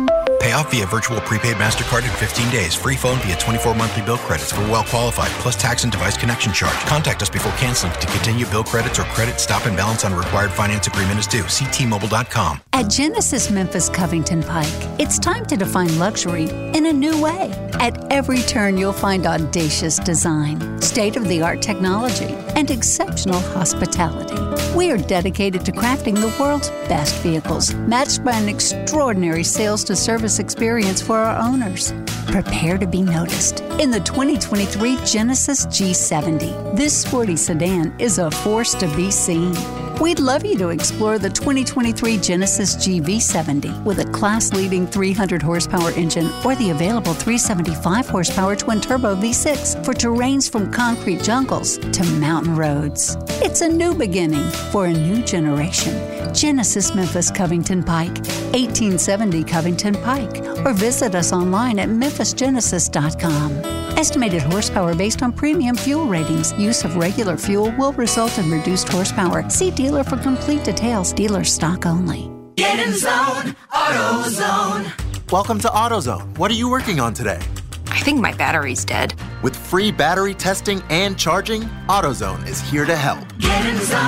Pay off via virtual prepaid MasterCard in 15 days. Free phone via 24 monthly bill credits for well qualified, plus tax and device connection charge. Contact us before canceling to continue bill credits or credit stop and balance on required finance agreement is due. See T-Mobile.com. At Genesis Memphis Covington Pike, it's time to define luxury in a new way. At every turn, you'll find audacious design, state of the art technology, and exceptional hospitality. We are dedicated to crafting the world's best vehicles, matched by an extraordinary sales to service experience for our owners. Prepare to be noticed in the 2023 Genesis G70. This sporty sedan is a force to be seen. We'd love you to explore the 2023 Genesis GV70 with a class leading 300 horsepower engine or the available 375 horsepower twin turbo V6 for terrains from concrete jungles to mountain roads. It's a new beginning for a new generation. Genesis Memphis Covington Pike, 1870 Covington Pike, or visit us online at memphisgenesis.com. Estimated horsepower based on premium fuel ratings. Use of regular fuel will result in reduced horsepower. See dealer for complete details. Dealer stock only. Get in zone, AutoZone. Welcome to AutoZone. What are you working on today? I think my battery's dead. With free battery testing and charging, AutoZone is here to help. Get in zone,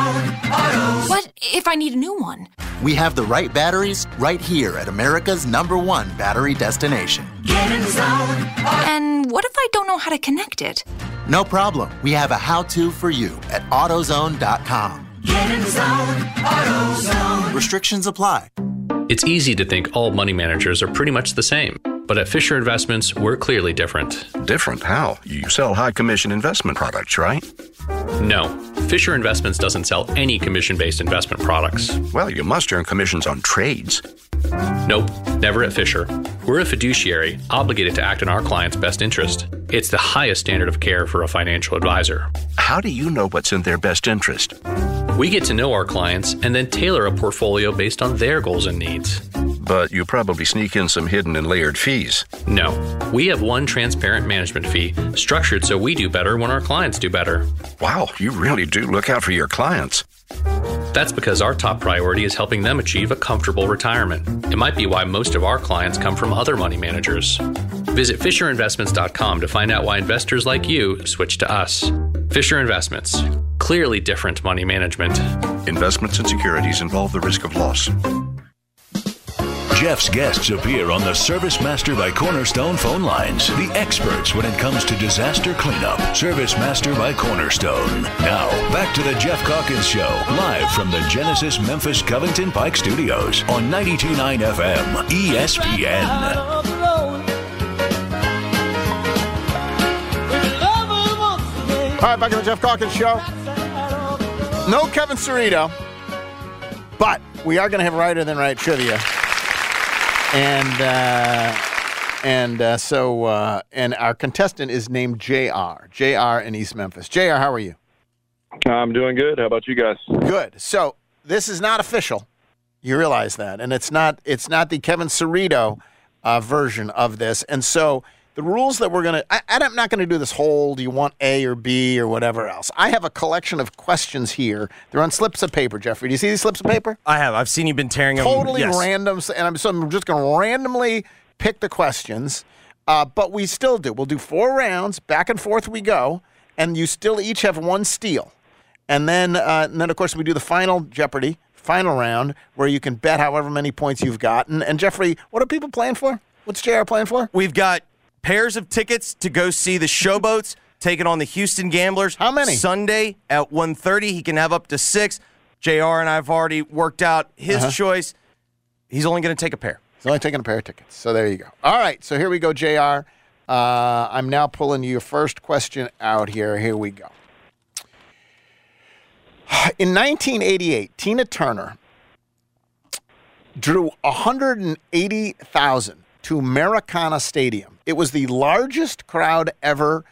AutoZone. What if I need a new one? We have the right batteries right here at America's number one battery destination. Get in zone, And what if I don't know how to connect it? No problem. We have a how to for you at AutoZone.com. Get in zone, AutoZone. Restrictions apply. It's easy to think all money managers are pretty much the same. But at Fisher Investments, we're clearly different. Different how? You sell high commission investment products, right? No, Fisher Investments doesn't sell any commission based investment products. Well, you must earn commissions on trades. Nope, never at Fisher. We're a fiduciary obligated to act in our client's best interest. It's the highest standard of care for a financial advisor. How do you know what's in their best interest? We get to know our clients and then tailor a portfolio based on their goals and needs. But you probably sneak in some hidden and layered fees. No, we have one transparent management fee structured so we do better when our clients do better. Wow, you really do look out for your clients. That's because our top priority is helping them achieve a comfortable retirement. It might be why most of our clients come from other money managers. Visit FisherInvestments.com to find out why investors like you switch to us. Fisher Investments. Clearly different money management. Investments and securities involve the risk of loss. Geoff's guests appear on the Service Master by Cornerstone phone lines. The experts when it comes to disaster cleanup. Service Master by Cornerstone. Now, back to the Geoff Calkins Show, live from the Genesis Memphis Covington Pike Studios on 92.9 FM, ESPN. All right, back in the Geoff Calkins Show. No Kevin Cerrito, but we are going to have Righter than Wright trivia. And uh, and uh, so uh, and our contestant is named Jr. Jr. in East Memphis. Jr. How are you? I'm doing good. How about you guys? Good. So this is not official. You realize that, and it's not it's not the Kevin Cerrito uh, version of this. And so the rules that we're gonna I, I'm not gonna do this whole. Do you want A or B or whatever else? I have a collection of questions here. They're on slips of paper. Jeffrey, do you see these slips of paper? I have. I've seen you been tearing them. totally Yes. random, and I'm, so I'm just going to randomly pick the questions. Uh, but we still do. We'll do four rounds, back and forth we go, and you still each have one steal. And then, uh, and then of course, we do the final Jeopardy, final round, where you can bet however many points you've gotten. And Jeffrey, what are people playing for? What's JR playing for? We've got pairs of tickets to go see the Showboats [LAUGHS] taking on the Houston Gamblers. How many? Sunday at 1.30. He can have up to six. JR and I have already worked out his Uh-huh. choice. He's only going to take a pair. He's only taking a pair of tickets. So there you go. All right. So here we go, JR. Uh, I'm now pulling your first question out here. Here we go. [SIGHS] In 1988, Tina Turner drew 180,000 to Maracana Stadium. It was the largest crowd ever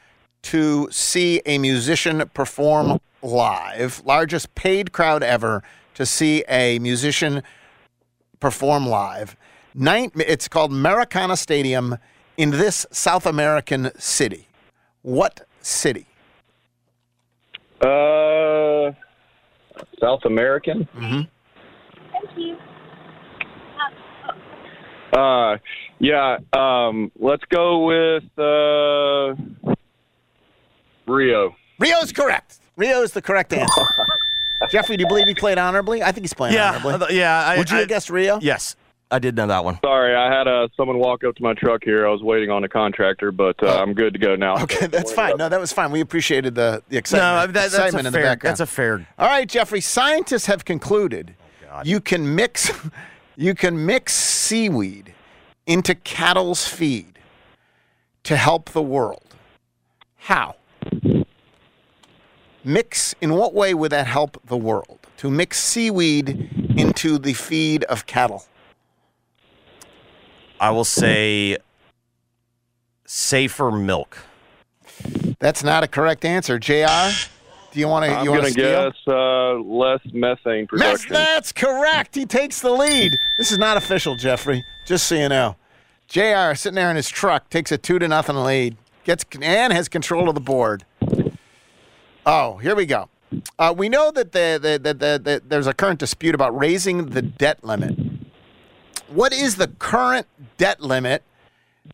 to see a musician perform live, largest paid crowd ever to see a musician perform live. Nine, it's called Maracana Stadium in this South American city. What city? Uh, South American. Mm-hmm. Uh, yeah. Um, let's go with uh, Rio. Rio is correct. Rio is the correct answer. [LAUGHS] Jeffrey, do you believe he played honorably? I think he's playing Yeah, honorably. I th- yeah, I- Would you I- have guessed Rio? Yes, I did know that one. Sorry, I had uh, someone walk up to my truck here. I was waiting on a contractor, but uh, I'm good to go now. Okay, that's fine. No, that was fine. We appreciated the, the excitement, No, that- that's a in the fair- background. that's a fair- All right, Jeffrey. Scientists have concluded you can mix [LAUGHS] you can mix seaweed into cattle's feed to help the world. How? Mix in what way would that help the world? To mix seaweed into the feed of cattle. I will say safer milk. That's not a correct answer. JR, do you want to I'm gonna guess uh, less methane That's, production. that's correct. He takes the lead. This is not official, Jeffrey. Just so you know. JR sitting there in his truck takes a two to nothing lead. Gets and has control of the board. Oh, here we go. Uh, we know that the, the, the, the, the, there's a current dispute about raising the debt limit. What is the current debt limit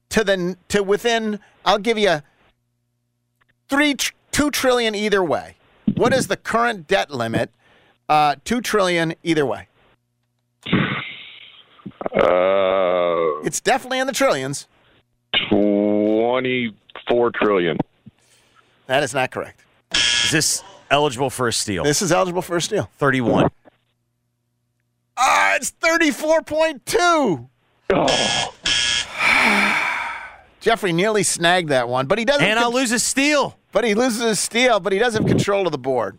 to the to within? I'll give you three two trillion either way. What is the current debt limit? Uh, two trillion either way. Uh, It's definitely in the trillions. twenty-four trillion. That is not correct. Is this eligible for a steal? This is eligible for a steal. 31. Ah, it's thirty-four point two. Jeffrey nearly snagged that one, but he doesn't. And I'll lose a steal. but he loses his steal, but he does have control of the board.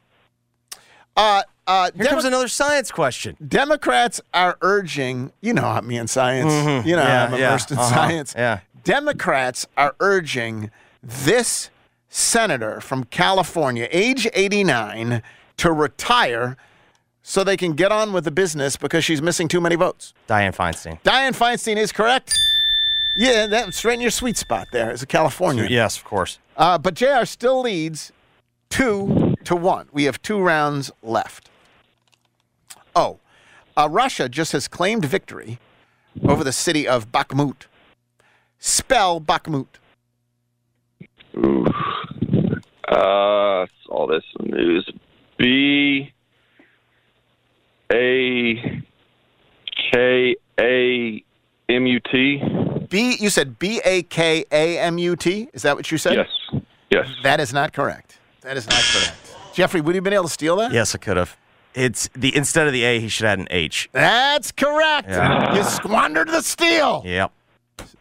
Uh, uh, Here comes another science question. Democrats are urging, you know, me and science, Mhm. you know, Yeah, I'm yeah, immersed in uh-huh, science. yeah. Democrats are urging this senator from California, age 89, to retire so they can get on with the business because she's missing too many votes. Dianne Feinstein. Dianne Feinstein is correct. Yeah, that's right in your sweet spot there as a Californian. Yes, of course. Uh, but JR still leads two to one. We have two rounds left. Oh, uh, Russia just has claimed victory over the city of Bakhmut. Spell Bakhmut. Ooh. Uh, saw this news. B A K A M U T. B. You said B A K A M U T. Is that what you said? Yes. Yes. That is not correct. That is not correct. Jeffrey, would you have been able to steal that? Yes, I could have. It's the instead of the A, he should add an H. That's correct. Yeah. You squandered the steal. Yep.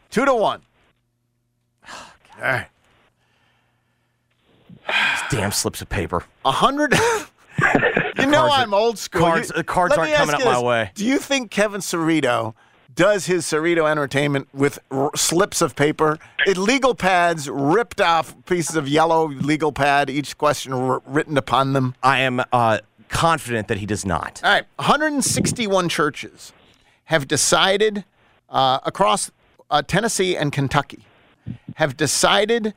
Two to one. [SIGHS] All right. Damn slips of paper. A hundred. [LAUGHS] you know Cards I'm old school. cards- You- the cards aren't coming up you my way. Do you think Kevin Cerrito does his Cerrito Entertainment with r- slips of paper, it, legal pads, ripped off pieces of yellow legal pad, each question r- written upon them? I am uh, confident that he does not. All right, 161 churches have decided uh, across uh, Tennessee and Kentucky have decided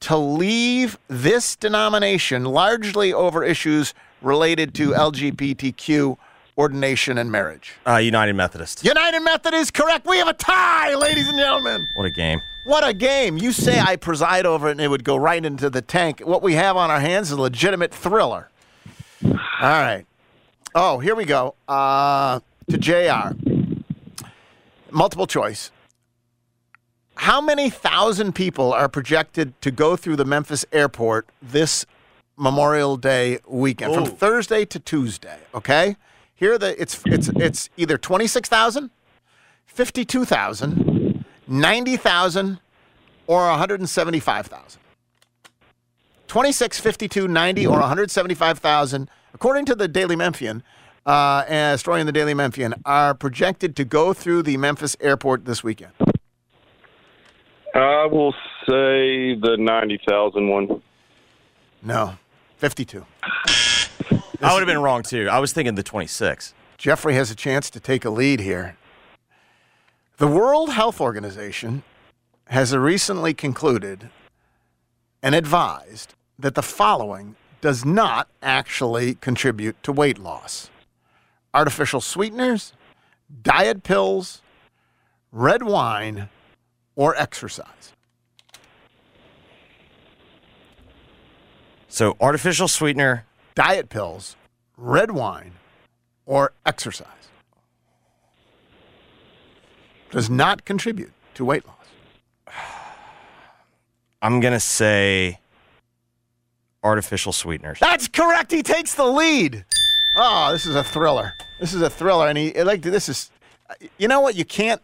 to leave this denomination largely over issues related to LGBTQ ordination and marriage. Uh, United Methodist. United Method is correct. We have a tie, ladies and gentlemen. What a game. What a game. You say I preside over it and it would go right into the tank. What we have on our hands is a legitimate thriller. All right. Oh, here we go. Uh, to JR. Multiple choice. How many thousand people are projected to go through the Memphis airport this Memorial Day weekend from Thursday to Tuesday? Okay. Here the it's it's it's either 26,000, 52,000, 90,000 or 175,000. 26, 52, 90 or 175,000 according to the Daily Memphian uh, and in the Daily Memphian are projected to go through the Memphis airport this weekend. I will say the 90,000 one. No, 52. I would have been wrong too. I was thinking the 26. Jeffrey has a chance to take a lead here. The World Health Organization has recently concluded and advised that the following does not actually contribute to weight loss artificial sweeteners, diet pills, red wine, or exercise. So artificial sweetener, Diet pills, red wine, or exercise does not contribute to weight loss. [SIGHS] I'm gonna say artificial sweeteners. That's correct. He takes the lead. Oh, this is a thriller. This is a thriller, and he like this is. You know what? You can't.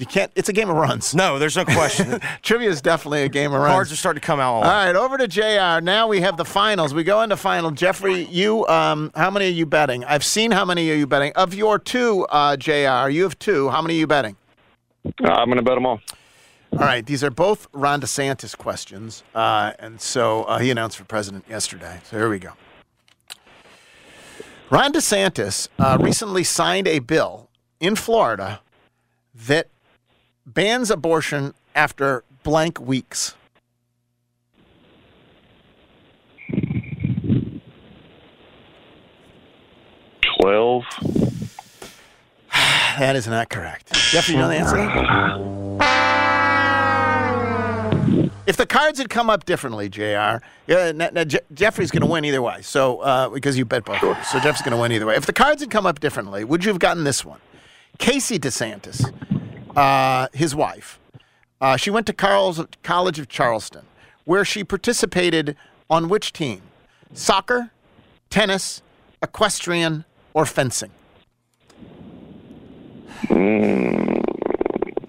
You can't. It's a game of runs. No, there's no question. [LAUGHS] Trivia is definitely a game of runs. Cards are starting to come out. All right, over to Jr. Now we have the finals. We go into final. Jeffrey, you, um, how many are you betting? I've seen how many are you betting. Of your two, uh, Jr. You have two. How many are you betting? Uh, I'm going to bet them all. All right, these are both Ron DeSantis questions, uh, and so uh, he announced for president yesterday. So here we go. Ron DeSantis uh, recently signed a bill in Florida that bans abortion after blank weeks. Twelve. [SIGHS] That is not correct. Jeffrey, you know the answer? If the cards had come up differently, Jr. Yeah, now, now Je- Jeffrey's going to win either way. So uh, because you bet both, ways. so Jeff's going to win either way. If the cards had come up differently, would you have gotten this one? Casey DeSantis, uh, his wife, uh, she went to Carl's, College of Charleston, where she participated on which team? Soccer, tennis, equestrian, or fencing?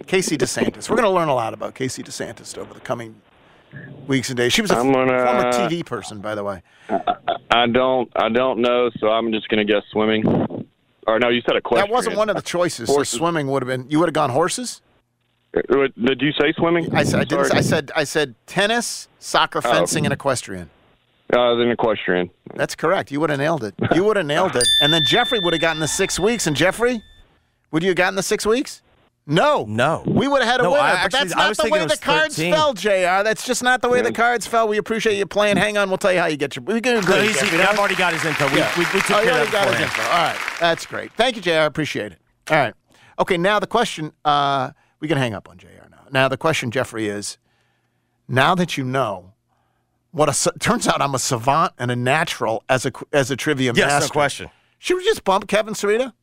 Casey DeSantis. We're going to learn a lot about Casey DeSantis over the coming weeks and days. She was a gonna- former TV person, by the way. I don't I don't know, so I'm just going to guess swimming. Or no, you said a question. That wasn't one of the choices. So swimming would have been. You would have gone horses. Did you say swimming? I said. I, didn't, I said. I said tennis, soccer, Oh. fencing, and equestrian. Uh, then equestrian. That's correct. You would have nailed it. You would have nailed it. And then Jeffrey would have gotten the six weeks. And Jeffrey, would you have gotten the six weeks? No. No. We would have had a No, winner. I but that's not the way the cards 13. fell, JR. That's just not the way the cards fell. We appreciate you playing. Hang on. We'll tell you how you get your. We can agree. No, he's- Jeffrey, I've already got his info. We, Yeah. we, we took oh, you care already of got that his beforehand. info. All right. That's great. Thank you, JR. I appreciate it. All right. Okay, now the question, uh, we can hang up on JR now. Now, the question, Jeffrey, is now that you know what a, turns out I'm a savant and a natural as a, as a trivia Yes, no question. Should we just bump Kevin Cerrito?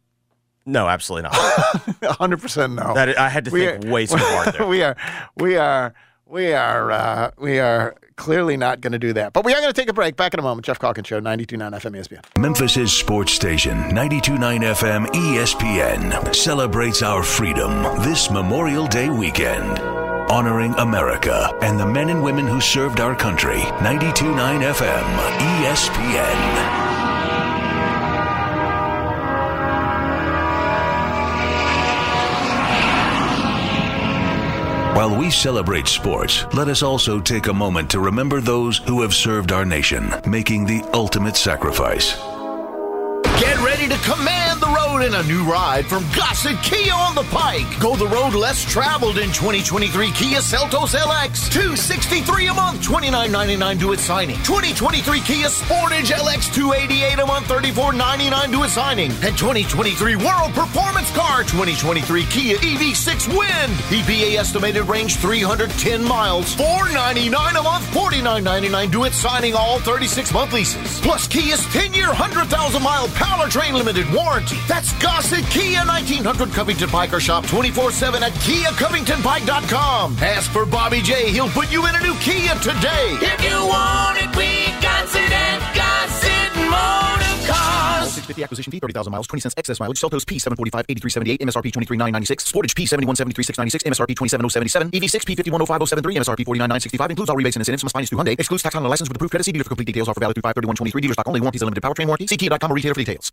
No, absolutely not. [LAUGHS] 100% no. That I had to We think are- way too hard there. [LAUGHS] we are, we are, we are, uh, we are clearly not going to do that. But we are going to take a break. Back in a moment. Geoff Calkins Show, 92.9 FM ESPN. Memphis's sports station, 92.9 FM ESPN, celebrates our freedom this Memorial Day weekend. Honoring America and the men and women who served our country. 92.9 FM ESPN. While we celebrate sports, let us also take a moment to remember those who have served our nation, making the ultimate sacrifice. Get ready to command in a new ride from Gossett Kia on the Pike. Go the road less traveled in 2023 Kia Seltos LX. 263 a month, 29.99 due at signing. 2023 Kia Sportage LX 288 a month, 34.99 due at signing. And 2023 World Performance Car 2023 Kia EV6 Wind. EPA estimated range 310 miles. 499 a month, 49.99 due at signing all 36 month leases. Plus Kia's 10 year 100,000 mile powertrain limited warranty. That's Gossett Kia 1900 Covington Pike or shop 24 7 at KiaCovingtonPike.com. Ask for Bobby J. He'll put you in a new Kia today. If you want it, we got it at Gossett Motor Cars. 650 acquisition fee, 30,000 miles, 20 cents excess mileage. Seltos P745, 8378, MSRP 23996. Sportage P7173696, MSRP 27077. EV6 P510573, MSRP 49965. Includes all rebates and incentives. Must finance through Hyundai. Excludes tax on the license with approved credit. See dealer for complete details. Offer valid through 53123. Dealer stock only. Warranties and limited powertrain warranty. See Kia.com or retailer for details.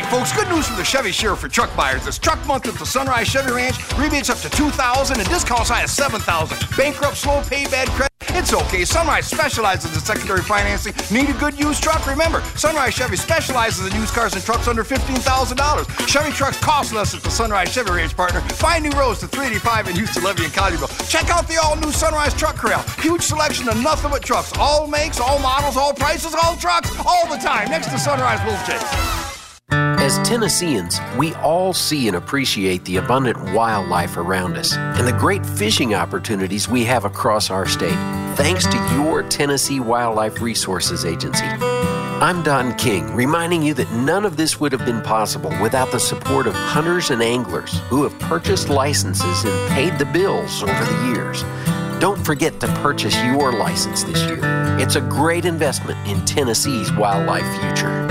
Hi, folks. Good news from the Chevy Sheriff for truck buyers. It's truck month at the Sunrise Chevy Ranch. Rebates up to 2000 and discounts high as 7000 Bankrupt, slow pay, bad credit. It's okay. Sunrise specializes in secondary financing. Need a good used truck? Remember, Sunrise Chevy specializes in used cars and trucks under $15,000. Chevy trucks cost less at the Sunrise Chevy Ranch partner. Find new roads to 385 in Houston, Levee, and Collierville. Check out the all-new Sunrise Truck Corral. Huge selection of nothing but trucks. All makes, all models, all prices, all trucks, all the time. Next to Sunrise Wolf Chase. As Tennesseans, we all see and appreciate the abundant wildlife around us and the great fishing opportunities we have across our state, thanks to your Tennessee Wildlife Resources Agency. I'm Don King, reminding you that none of this would have been possible without the support of hunters and anglers who have purchased licenses and paid the bills over the years. Don't forget to purchase your license this year. It's a great investment in Tennessee's wildlife future.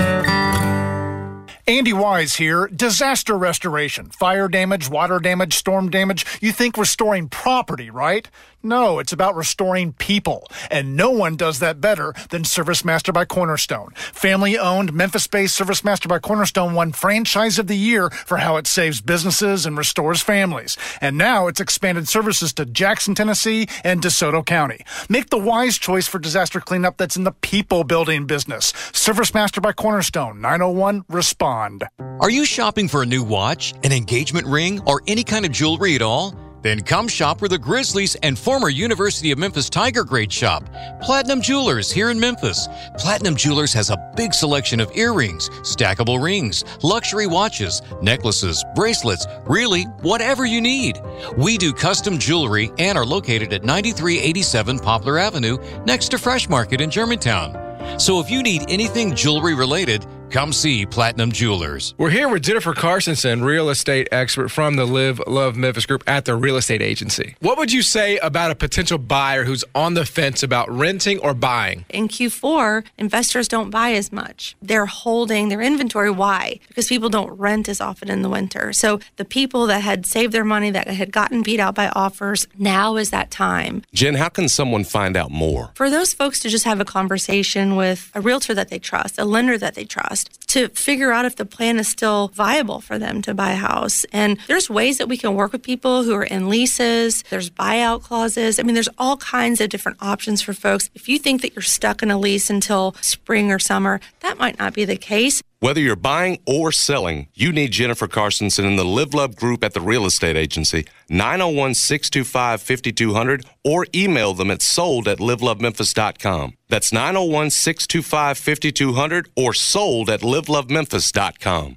Andy Wise here. Disaster restoration. Fire damage, water damage, storm damage. You think restoring property, right? No, it's about restoring people. And no one does that better than Service Master by Cornerstone. Family owned, Memphis based Service Master by Cornerstone won Franchise of the Year for how it saves businesses and restores families. And now it's expanded services to Jackson, Tennessee and DeSoto County. Make the wise choice for disaster cleanup that's in the people building business. Service Master by Cornerstone, 901 Respond. Are you shopping for a new watch, an engagement ring, or any kind of jewelry at all? Then come shop where the Grizzlies and former University of Memphis Tiger Grade shop. Platinum Jewelers here in Memphis. Platinum Jewelers has a big selection of earrings, stackable rings, luxury watches, necklaces, bracelets, really, whatever you need. We do custom jewelry and are located at 9387 Poplar Avenue next to Fresh Market in Germantown. So if you need anything jewelry related, come see Platinum Jewelers. We're here with Jennifer Carsonson, real estate expert from the Live Love Memphis Group at the real estate agency. What would you say about a potential buyer who's on the fence about renting or buying? In Q4, investors don't buy as much. They're holding their inventory. Why? Because people don't rent as often in the winter. So the people that had saved their money, that had gotten beat out by offers, now is that time. Jen, how can someone find out more? For those folks to just have a conversation with a realtor that they trust, a lender that they trust, to figure out if the plan is still viable for them to buy a house. And there's ways that we can work with people who are in leases, there's buyout clauses. I mean, there's all kinds of different options for folks. If you think that you're stuck in a lease until spring or summer, that might not be the case. Whether you're buying or selling, you need Jennifer Carsonson in the Live Love Group at the real estate agency, 901 625 5200, or email them at sold at livelovememphis.com. That's 901 625 5200 or sold at livelovememphis.com.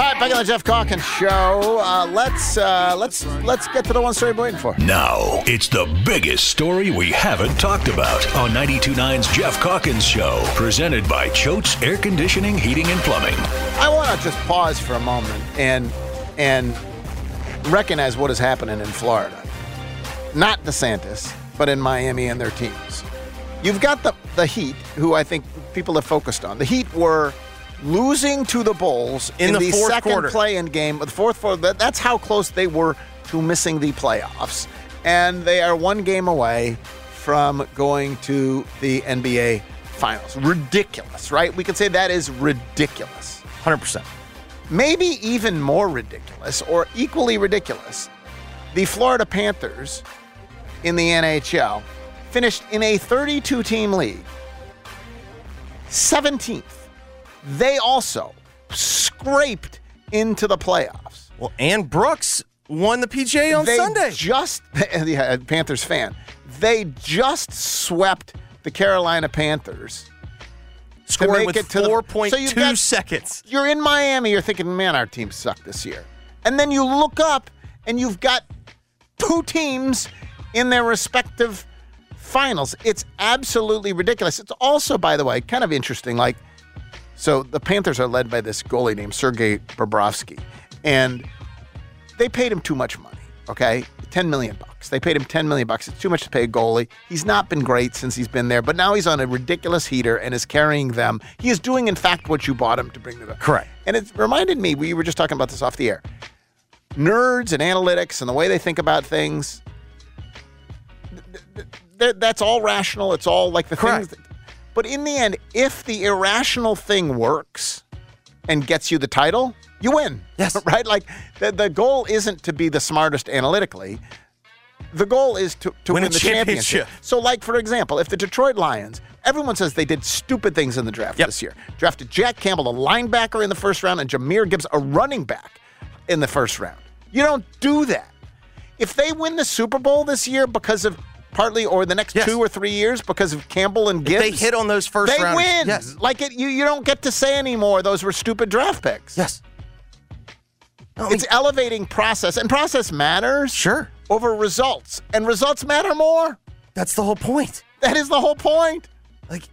All right, back on the Geoff Calkins show. Uh, let's uh, let's let's get to the one story we're waiting for. Now, it's the biggest story we haven't talked about on 92.9's Geoff Calkins Show, presented by Choate's Air Conditioning, Heating, and Plumbing. I want to just pause for a moment and and recognize what is happening in Florida. Not DeSantis, but in Miami and their teams. You've got the the Heat, who I think people have focused on. The Heat were losing to the Bulls In the fourth second quarter. play-in game, the fourth quarter. that- That's how close they were to missing the playoffs, and they are one game away from going to the NBA Finals. Ridiculous, right? We can say that is ridiculous. Hundred percent. Maybe even more ridiculous, or equally ridiculous. The Florida Panthers in the NHL finished in a 32-team league 17th they also scraped into the playoffs. Well, and Brooks won the PGA on they Sunday. Just [LAUGHS] yeah, Panthers fan. They just swept the Carolina Panthers. make with it to the- 4.2 So got- seconds. You're in Miami. You're thinking, man, our team sucked this year. And then you look up and you've got two teams in their respective finals. It's absolutely ridiculous. It's also, by the way, kind of interesting. Like, so the Panthers are led by this goalie named Sergei Bobrovsky, and they paid him too much money. Okay, ten million bucks. They paid him ten million bucks. It's too much to pay a goalie. He's not been great since he's been there, but now he's on a ridiculous heater and is carrying them. He is doing, in fact, what you bought him to bring to them. Correct. And it reminded me. We were just talking about this off the air. Nerds and analytics and the way they think about things. th- th- th- That's all rational. It's all like the things. That, but in the end, if the irrational thing works and gets you the title, you win. Yes. [LAUGHS] right? Like the, the goal isn't to be the smartest analytically. The goal is to, to Win win, the championship. championship. So, like, for example, if the Detroit Lions, everyone says they did stupid things in the draft this year. Drafted Jack Campbell, a linebacker in the first round, and Jahmyr Gibbs, a running back in the first round. You don't do that. If they win the Super Bowl this year because of partly or the next two or three years because of Campbell and If Gibbs, they hit on those first they win. yes. Like it, you, you don't get to say anymore. Those were stupid draft picks. Yes. it's elevating process, and process matters. Sure. Over results, and results matter more. That's the whole point. That is the whole point. Like,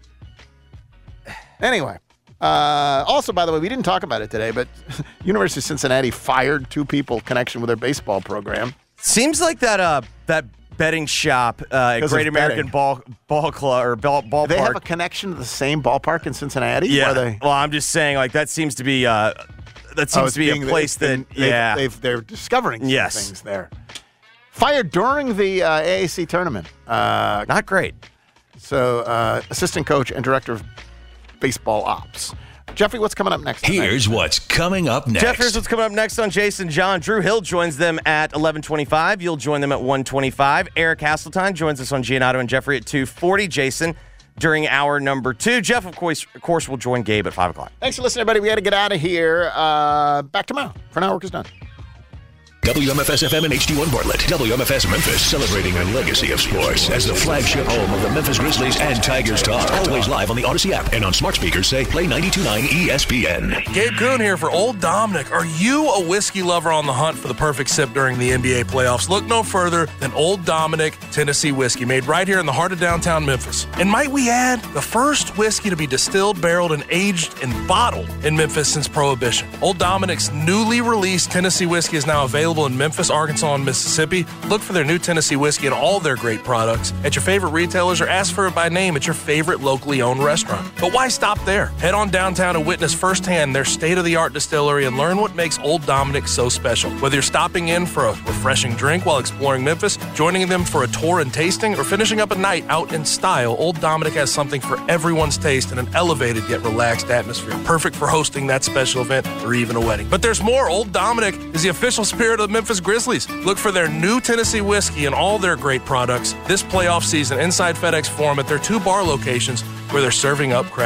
anyway. Uh, also, by the way, we didn't talk about it today, but [LAUGHS] University of Cincinnati fired two people in connection with their baseball program. Seems like that uh that betting shop uh, at Great American betting. Ball Ball Club or ball, Ballpark. They have a connection to the same ballpark in Cincinnati. yeah. They, Well, I'm just saying, like that seems to be uh that Oh, seems it's to be a place that they've- yeah they've, they're discovering some Yes. things there. Fired during the uh, AAC tournament. Uh, Not great. So, uh, assistant coach and director of baseball ops. Jeffrey, what's coming up next? Here's what's coming up next. Jeff, here's what's coming up next on Jason John. Drew Hill joins them at 11:25. You'll join them at 1:25. Eric Hasseltine joins us on Giannotto and Jeffrey at 2:40. Jason during hour number two. Jeff, of course, of course, will join Gabe at five o'clock. Thanks for listening, everybody. We had to get out of here. Uh, back tomorrow. For now, work is done. WMFS FM and HD1 Bartlett. WMFS Memphis celebrating a legacy of sports as the flagship home of the Memphis Grizzlies and Tigers talk. Always live on the Odyssey app and on smart speakers say play 92.9 ESPN. Gabe Kuhn here for Old Dominick. Are you a whiskey lover on the hunt for the perfect sip during the NBA playoffs? Look no further than Old Dominick Tennessee whiskey, made right here in the heart of downtown Memphis. And might we add, the first whiskey to be distilled, barreled, and aged and bottled in Memphis since Prohibition. Old Dominick's newly released Tennessee whiskey is now available in Memphis, Arkansas, and Mississippi. Look for their new Tennessee whiskey and all their great products at your favorite retailers or ask for it by name at your favorite locally owned restaurant. But why stop there? Head on downtown and witness firsthand their state of the art distillery and learn what makes Old Dominick so special. Whether you're stopping in for a refreshing drink while exploring Memphis, joining them for a tour and tasting, or finishing up a night out in style, Old Dominick has something for everyone's taste in an elevated yet relaxed atmosphere. Perfect for hosting that special event or even a wedding. But there's more. Old Dominick is the official spirit of Memphis Grizzlies. Look for their new Tennessee whiskey and all their great products this playoff season inside FedEx Forum at their two bar locations where they're serving up craft